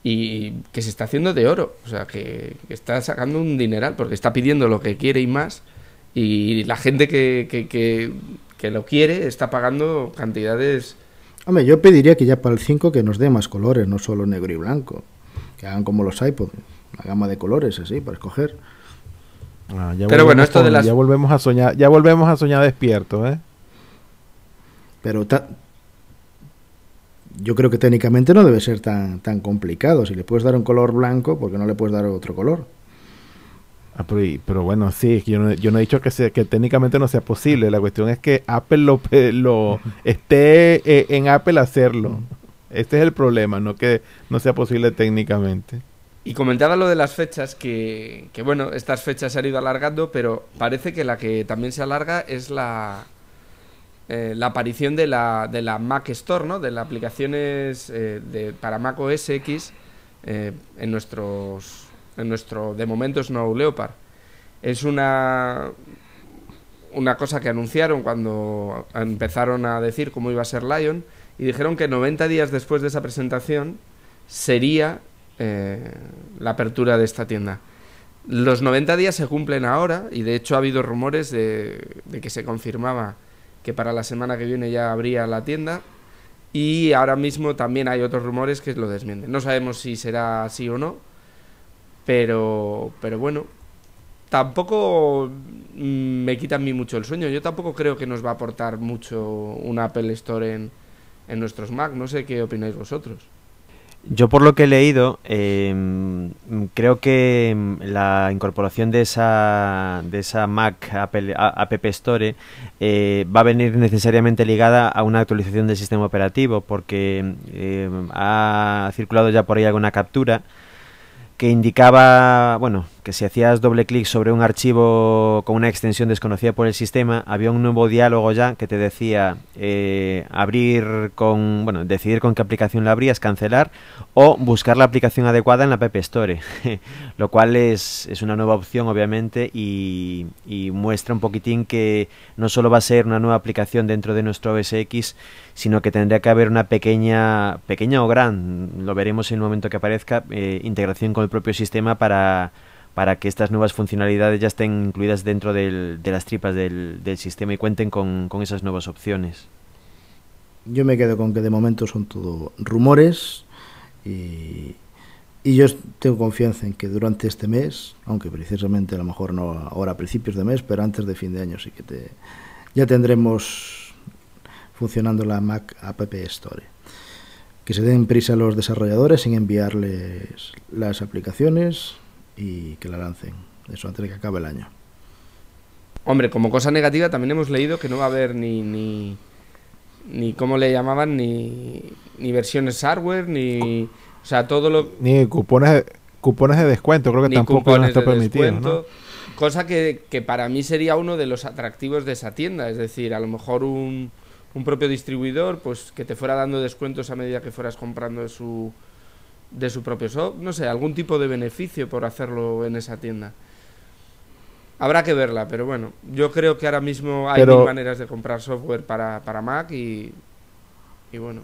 y que se está haciendo de oro. O sea, que, que, está sacando un dineral porque está pidiendo lo que quiere y más. Y la gente que, que, que, que lo quiere está pagando cantidades... Hombre, yo pediría que ya para el 5 que nos dé más colores, no solo negro y blanco. Que hagan como los iPod, una gama de colores así para escoger. Ah, ya Pero bueno, esto de las- ya volvemos a soñar, ya volvemos a soñar despierto, ¿eh? Pero ta- yo creo que técnicamente no debe ser tan, tan complicado. Si le puedes dar un color blanco, ¿por qué no le puedes dar otro color? Ah, pero, y- pero bueno, sí, es que yo no, yo no he dicho que, sea, que técnicamente no sea posible. La cuestión es que Apple lo, pe- lo esté eh, en Apple hacerlo. Este es el problema, no que no sea posible técnicamente. Y comentaba lo de las fechas, que, que bueno, estas fechas se han ido alargando, pero parece que la que también se alarga es la, eh, la aparición de la, de la Mac Store, ¿no? De las aplicaciones eh, de, para Mac OS X eh, en nuestros, en nuestro, de momento, Snow Leopard. Es una, una cosa que anunciaron cuando empezaron a decir cómo iba a ser Lion y dijeron que 90 días después de esa presentación sería eh, la apertura de esta tienda. Los 90 días se cumplen ahora y de hecho ha habido rumores de, de que se confirmaba que para la semana que viene ya habría la tienda y ahora mismo también hay otros rumores que lo desmienten. No sabemos si será así o no, pero, pero bueno, tampoco mm, me quita a mí mucho el sueño. Yo tampoco creo que nos va a aportar mucho una Apple Store en, en nuestros Mac. No sé qué opináis vosotros. Yo por lo que he leído, eh, creo que mm, la incorporación de esa, de esa Mac Apple, App Store eh, va a venir necesariamente ligada a una actualización del sistema operativo, porque eh, ha circulado ya por ahí alguna captura que indicaba, bueno, que si hacías doble clic sobre un archivo con una extensión desconocida por el sistema, había un nuevo diálogo ya que te decía eh, abrir con, bueno, decidir con qué aplicación la abrías, cancelar o buscar la aplicación adecuada en la App Store, lo cual es, es una nueva opción obviamente y, muestra un poquitín que no solo va a ser una nueva aplicación dentro de nuestro OS X, sino que tendría que haber una pequeña, pequeña o gran, lo veremos en el momento que aparezca, eh, integración con el propio sistema para, para que estas nuevas funcionalidades ya estén incluidas dentro de las tripas del, sistema y cuenten con, esas nuevas opciones. Yo me quedo con que de momento son todo rumores y, yo tengo confianza en que durante este mes, aunque precisamente a lo mejor no ahora a principios de mes, pero antes de fin de año sí que ya tendremos funcionando la Mac App Store. Que se den prisa a los desarrolladores en enviarles las aplicaciones y que la lancen. Eso antes de que acabe el año. Hombre, como cosa negativa también hemos leído que no va a haber ni ni ni cómo le llamaban ni ni versiones hardware ni o sea todo lo Ni cupones de, cupones de descuento, creo que ni tampoco cupones está de permitido. descuento, ¿no? cosa que, que para mí sería uno de los atractivos de esa tienda, es decir, a lo mejor un, un propio distribuidor pues que te fuera dando descuentos a medida que fueras comprando de su de su propio software, no sé, algún tipo de beneficio por hacerlo en esa tienda. Habrá que verla, pero bueno, yo creo que ahora mismo hay Pero- mil maneras de comprar software para, para Mac y, y bueno.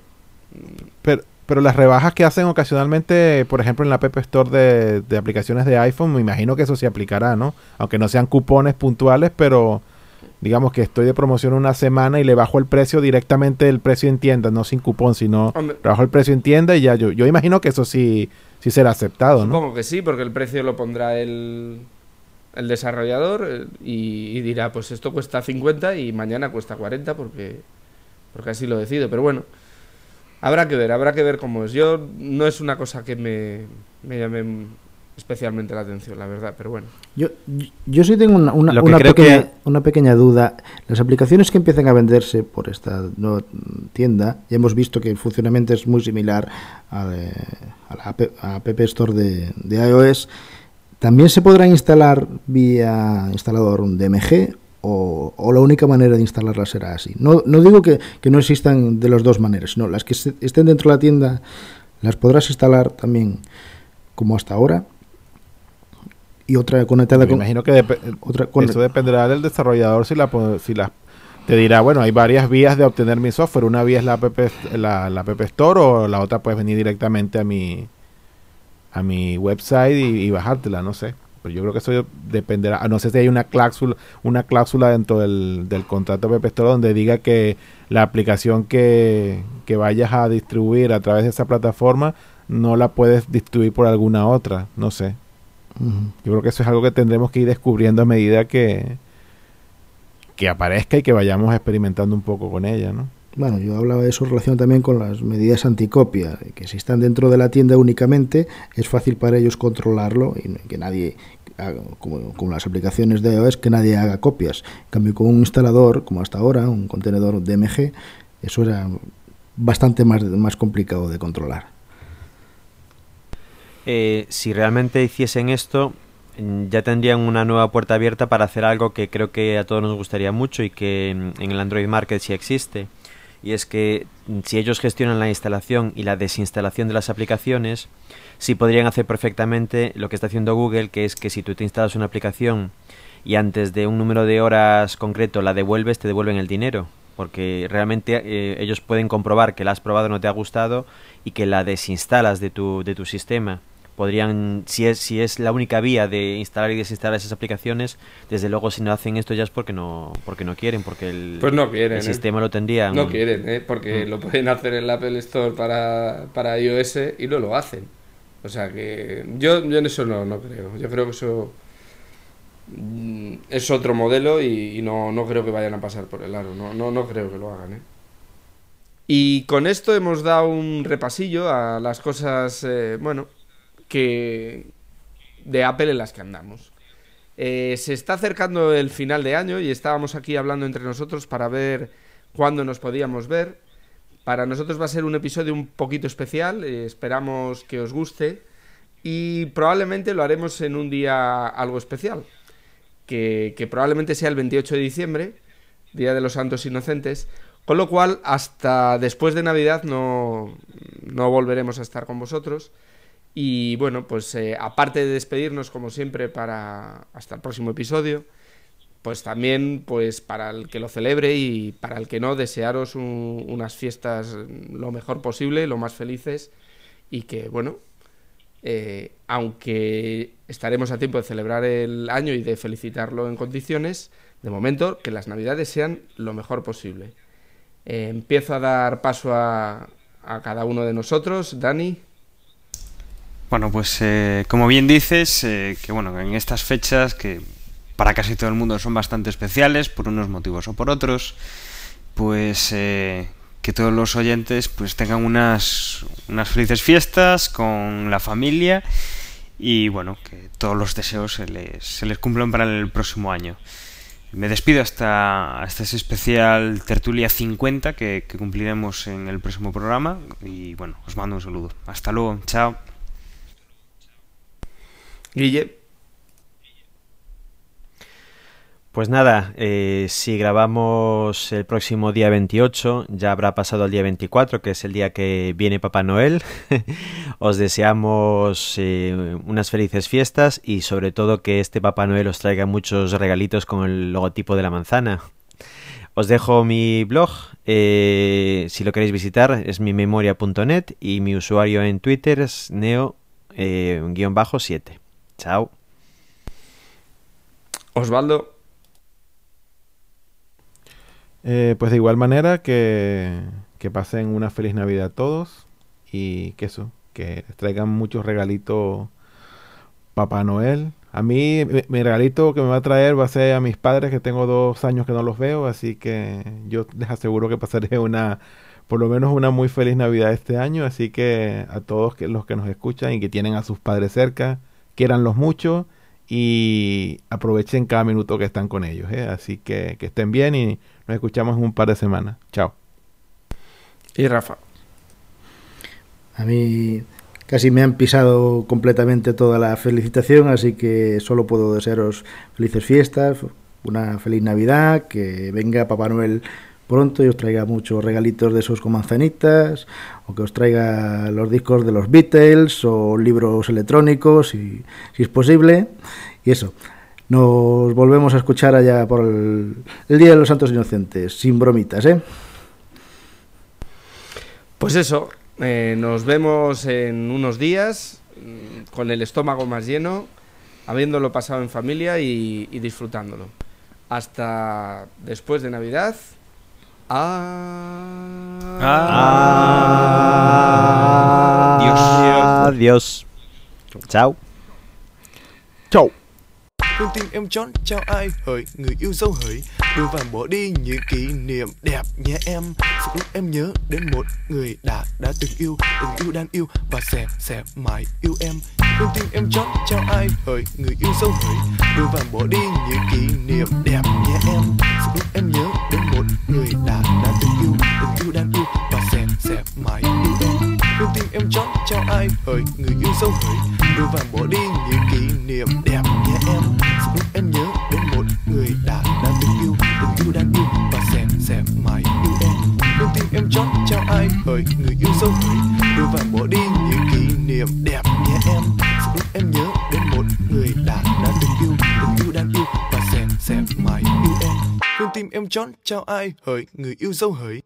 Pero, pero las rebajas que hacen ocasionalmente, por ejemplo, en la App Store de, de aplicaciones de iPhone, me imagino que eso se aplicará, ¿no? Aunque no sean cupones puntuales, pero digamos que estoy de promoción una semana y le bajo el precio directamente el precio en tienda, no sin cupón, sino Hombre, bajo el precio en tienda y ya yo, yo imagino que eso sí, sí será aceptado, ¿no? Supongo que sí, porque el precio lo pondrá el, el desarrollador eh, y, y dirá, pues esto cuesta 50 y mañana cuesta 40 porque, porque así lo decido. Pero bueno, habrá que ver, habrá que ver cómo es. Yo no es una cosa que me, me llame especialmente la atención, la verdad, pero bueno. Yo, yo- yo sí tengo una, una, pequeña, que- una pequeña duda. Las aplicaciones que empiezan a venderse por esta nueva tienda, ya hemos visto que el funcionamiento es muy similar a, de- a la app, a App Store de, de iOS. ¿También se podrán instalar vía instalador un DMG o, o la única manera de instalarlas será así? No, no digo que, que no existan de las dos maneras, no, las que se- estén dentro de la tienda las podrás instalar también como hasta ahora. Y otra conectada Me con, imagino que dep- otra con- eso dependerá del desarrollador si la si la te dirá, bueno, hay varias vías de obtener mi software. Una vía es la app, la, la app Store o la otra puedes venir directamente a mi a mi website y, y bajártela, no sé. Pero yo creo que eso dependerá. No sé si hay una cláusula, una cláusula dentro del, del contrato de Pepe Store donde diga que la aplicación que, que vayas a distribuir a través de esa plataforma no la puedes distribuir por alguna otra. No sé. Yo creo que eso es algo que tendremos que ir descubriendo a medida que, que aparezca y que vayamos experimentando un poco con ella, ¿no? Bueno, yo hablaba de eso en relación también con las medidas anticopia, que si están dentro de la tienda únicamente es fácil para ellos controlarlo y que nadie, haga, como, como las aplicaciones de iOS, que nadie haga copias. En cambio, con un instalador, como hasta ahora, un contenedor DMG, eso era bastante más, más complicado de controlar. Eh, si realmente hiciesen esto, mm, ya tendrían una nueva puerta abierta para hacer algo que creo que a todos nos gustaría mucho y que mm, en el Android Market sí existe. Y es que mm, si ellos gestionan la instalación y la desinstalación de las aplicaciones, sí podrían hacer perfectamente lo que está haciendo Google, que es que si tú te instalas una aplicación y antes de un número de horas concreto la devuelves, te devuelven el dinero. Porque realmente eh, ellos pueden comprobar que la has probado, no te ha gustado y que la desinstalas de tu, de tu sistema podrían, si es, si es la única vía de instalar y desinstalar esas aplicaciones, desde luego si no hacen esto ya es porque no, porque no quieren, porque el, Pues no quieren. el ¿eh? sistema lo tendrían. No quieren, ¿eh? porque Mm. lo pueden hacer en la Apple Store para, para iOS y no lo hacen. O sea que yo, yo en eso no, no creo. Yo creo que eso mm, es otro modelo y, y no, no creo que vayan a pasar por el aro. No, no, no creo que lo hagan. ¿eh? Y con esto hemos dado un repasillo a las cosas, eh, bueno, que de Apple en las que andamos. Eh, se está acercando el final de año y estábamos aquí hablando entre nosotros para ver cuándo nos podíamos ver. Para nosotros va a ser un episodio un poquito especial, eh, esperamos que os guste y probablemente lo haremos en un día algo especial, que, que probablemente sea el 28 de diciembre, Día de los Santos Inocentes, con lo cual hasta después de Navidad no, no volveremos a estar con vosotros. Y bueno, pues eh, aparte de despedirnos como siempre para hasta el próximo episodio, pues también pues para el que lo celebre y para el que no, desearos un- unas fiestas lo mejor posible, lo más felices y que bueno, eh, aunque estaremos a tiempo de celebrar el año y de felicitarlo en condiciones, de momento que las navidades sean lo mejor posible. Eh, empiezo a dar paso a, a cada uno de nosotros, Dani. Bueno, pues eh, como bien dices, eh, que bueno, en estas fechas que para casi todo el mundo son bastante especiales, por unos motivos o por otros, pues eh, que todos los oyentes pues tengan unas, unas felices fiestas con la familia y bueno, que todos los deseos se les, se les cumplan para el próximo año. Me despido hasta, hasta ese especial Tertulia 50 que, que cumpliremos en el próximo programa y bueno, os mando un saludo. Hasta luego, chao. Guille. Pues nada, eh, si grabamos el próximo día 28, ya habrá pasado el día 24, que es el día que viene Papá Noel. os deseamos eh, unas felices fiestas y sobre todo que este Papá Noel os traiga muchos regalitos con el logotipo de la manzana. Os dejo mi blog, eh, si lo queréis visitar, es mimemoria.net y mi usuario en Twitter es neo-7. Chao. Osvaldo. Eh, pues de igual manera que, que pasen una feliz Navidad a todos y que eso, que les traigan muchos regalitos Papá Noel. A mí mi, mi regalito que me va a traer va a ser a mis padres que tengo dos años que no los veo, así que yo les aseguro que pasaré una, por lo menos una muy feliz Navidad este año, así que a todos que, los que nos escuchan y que tienen a sus padres cerca, quiéranlos mucho y aprovechen cada minuto que están con ellos, ¿eh? así que que estén bien y nos escuchamos en un par de semanas. Chao. Y Rafa. A mí casi me han pisado completamente toda la felicitación, así que solo puedo desearos felices fiestas, una feliz Navidad, que venga Papá Noel pronto y os traiga muchos regalitos de esos con manzanitas, o que os traiga los discos de los Beatles o libros electrónicos, si, si es posible. Y eso, nos volvemos a escuchar allá por el, Día de los Santos Inocentes, sin bromitas, ¿eh? Pues eso, eh, nos vemos en unos días mm, con el estómago más lleno habiéndolo pasado en familia y disfrutándolo. Hasta después de Navidad. Ah. Adiós. Chao. Chau. Con tim em chọn cho ai hỡi, người yêu dấu hỡi. Đưa vàng bỏ đi những kỷ niệm đẹp nhé em. Sự lúc em nhớ đến một người đã đã từng yêu Từng yêu đang yêu và sẽ sẽ mãi yêu em. Con tim em chọn cho ai hỡi, người yêu dấu hỡi. Đưa vàng bỏ đi những kỷ niệm đẹp nhé em. Sự lúc em nhớ đến một người đã đã từng yêu Từng yêu đang yêu và sẽ sẽ mãi yêu em. Con tim em chọn cho ai hỡi, người yêu dấu hỡi. Đưa vàng bỏ đi những kỷ niệm đẹp nhé em em nhớ đến một người đã đã từng yêu Từng yêu đang yêu và sẽ sẽ mãi yêu em. Con tim em chót trao ai hỡi người yêu dấu hỡi Đôi vàng bỏ đi những kỷ niệm đẹp nhé em. Lúc em nhớ đến một người đã đã từng yêu Từng yêu đang yêu và sẽ sẽ mãi yêu em. Con tim em chót trao ai hỡi người yêu dấu hỡi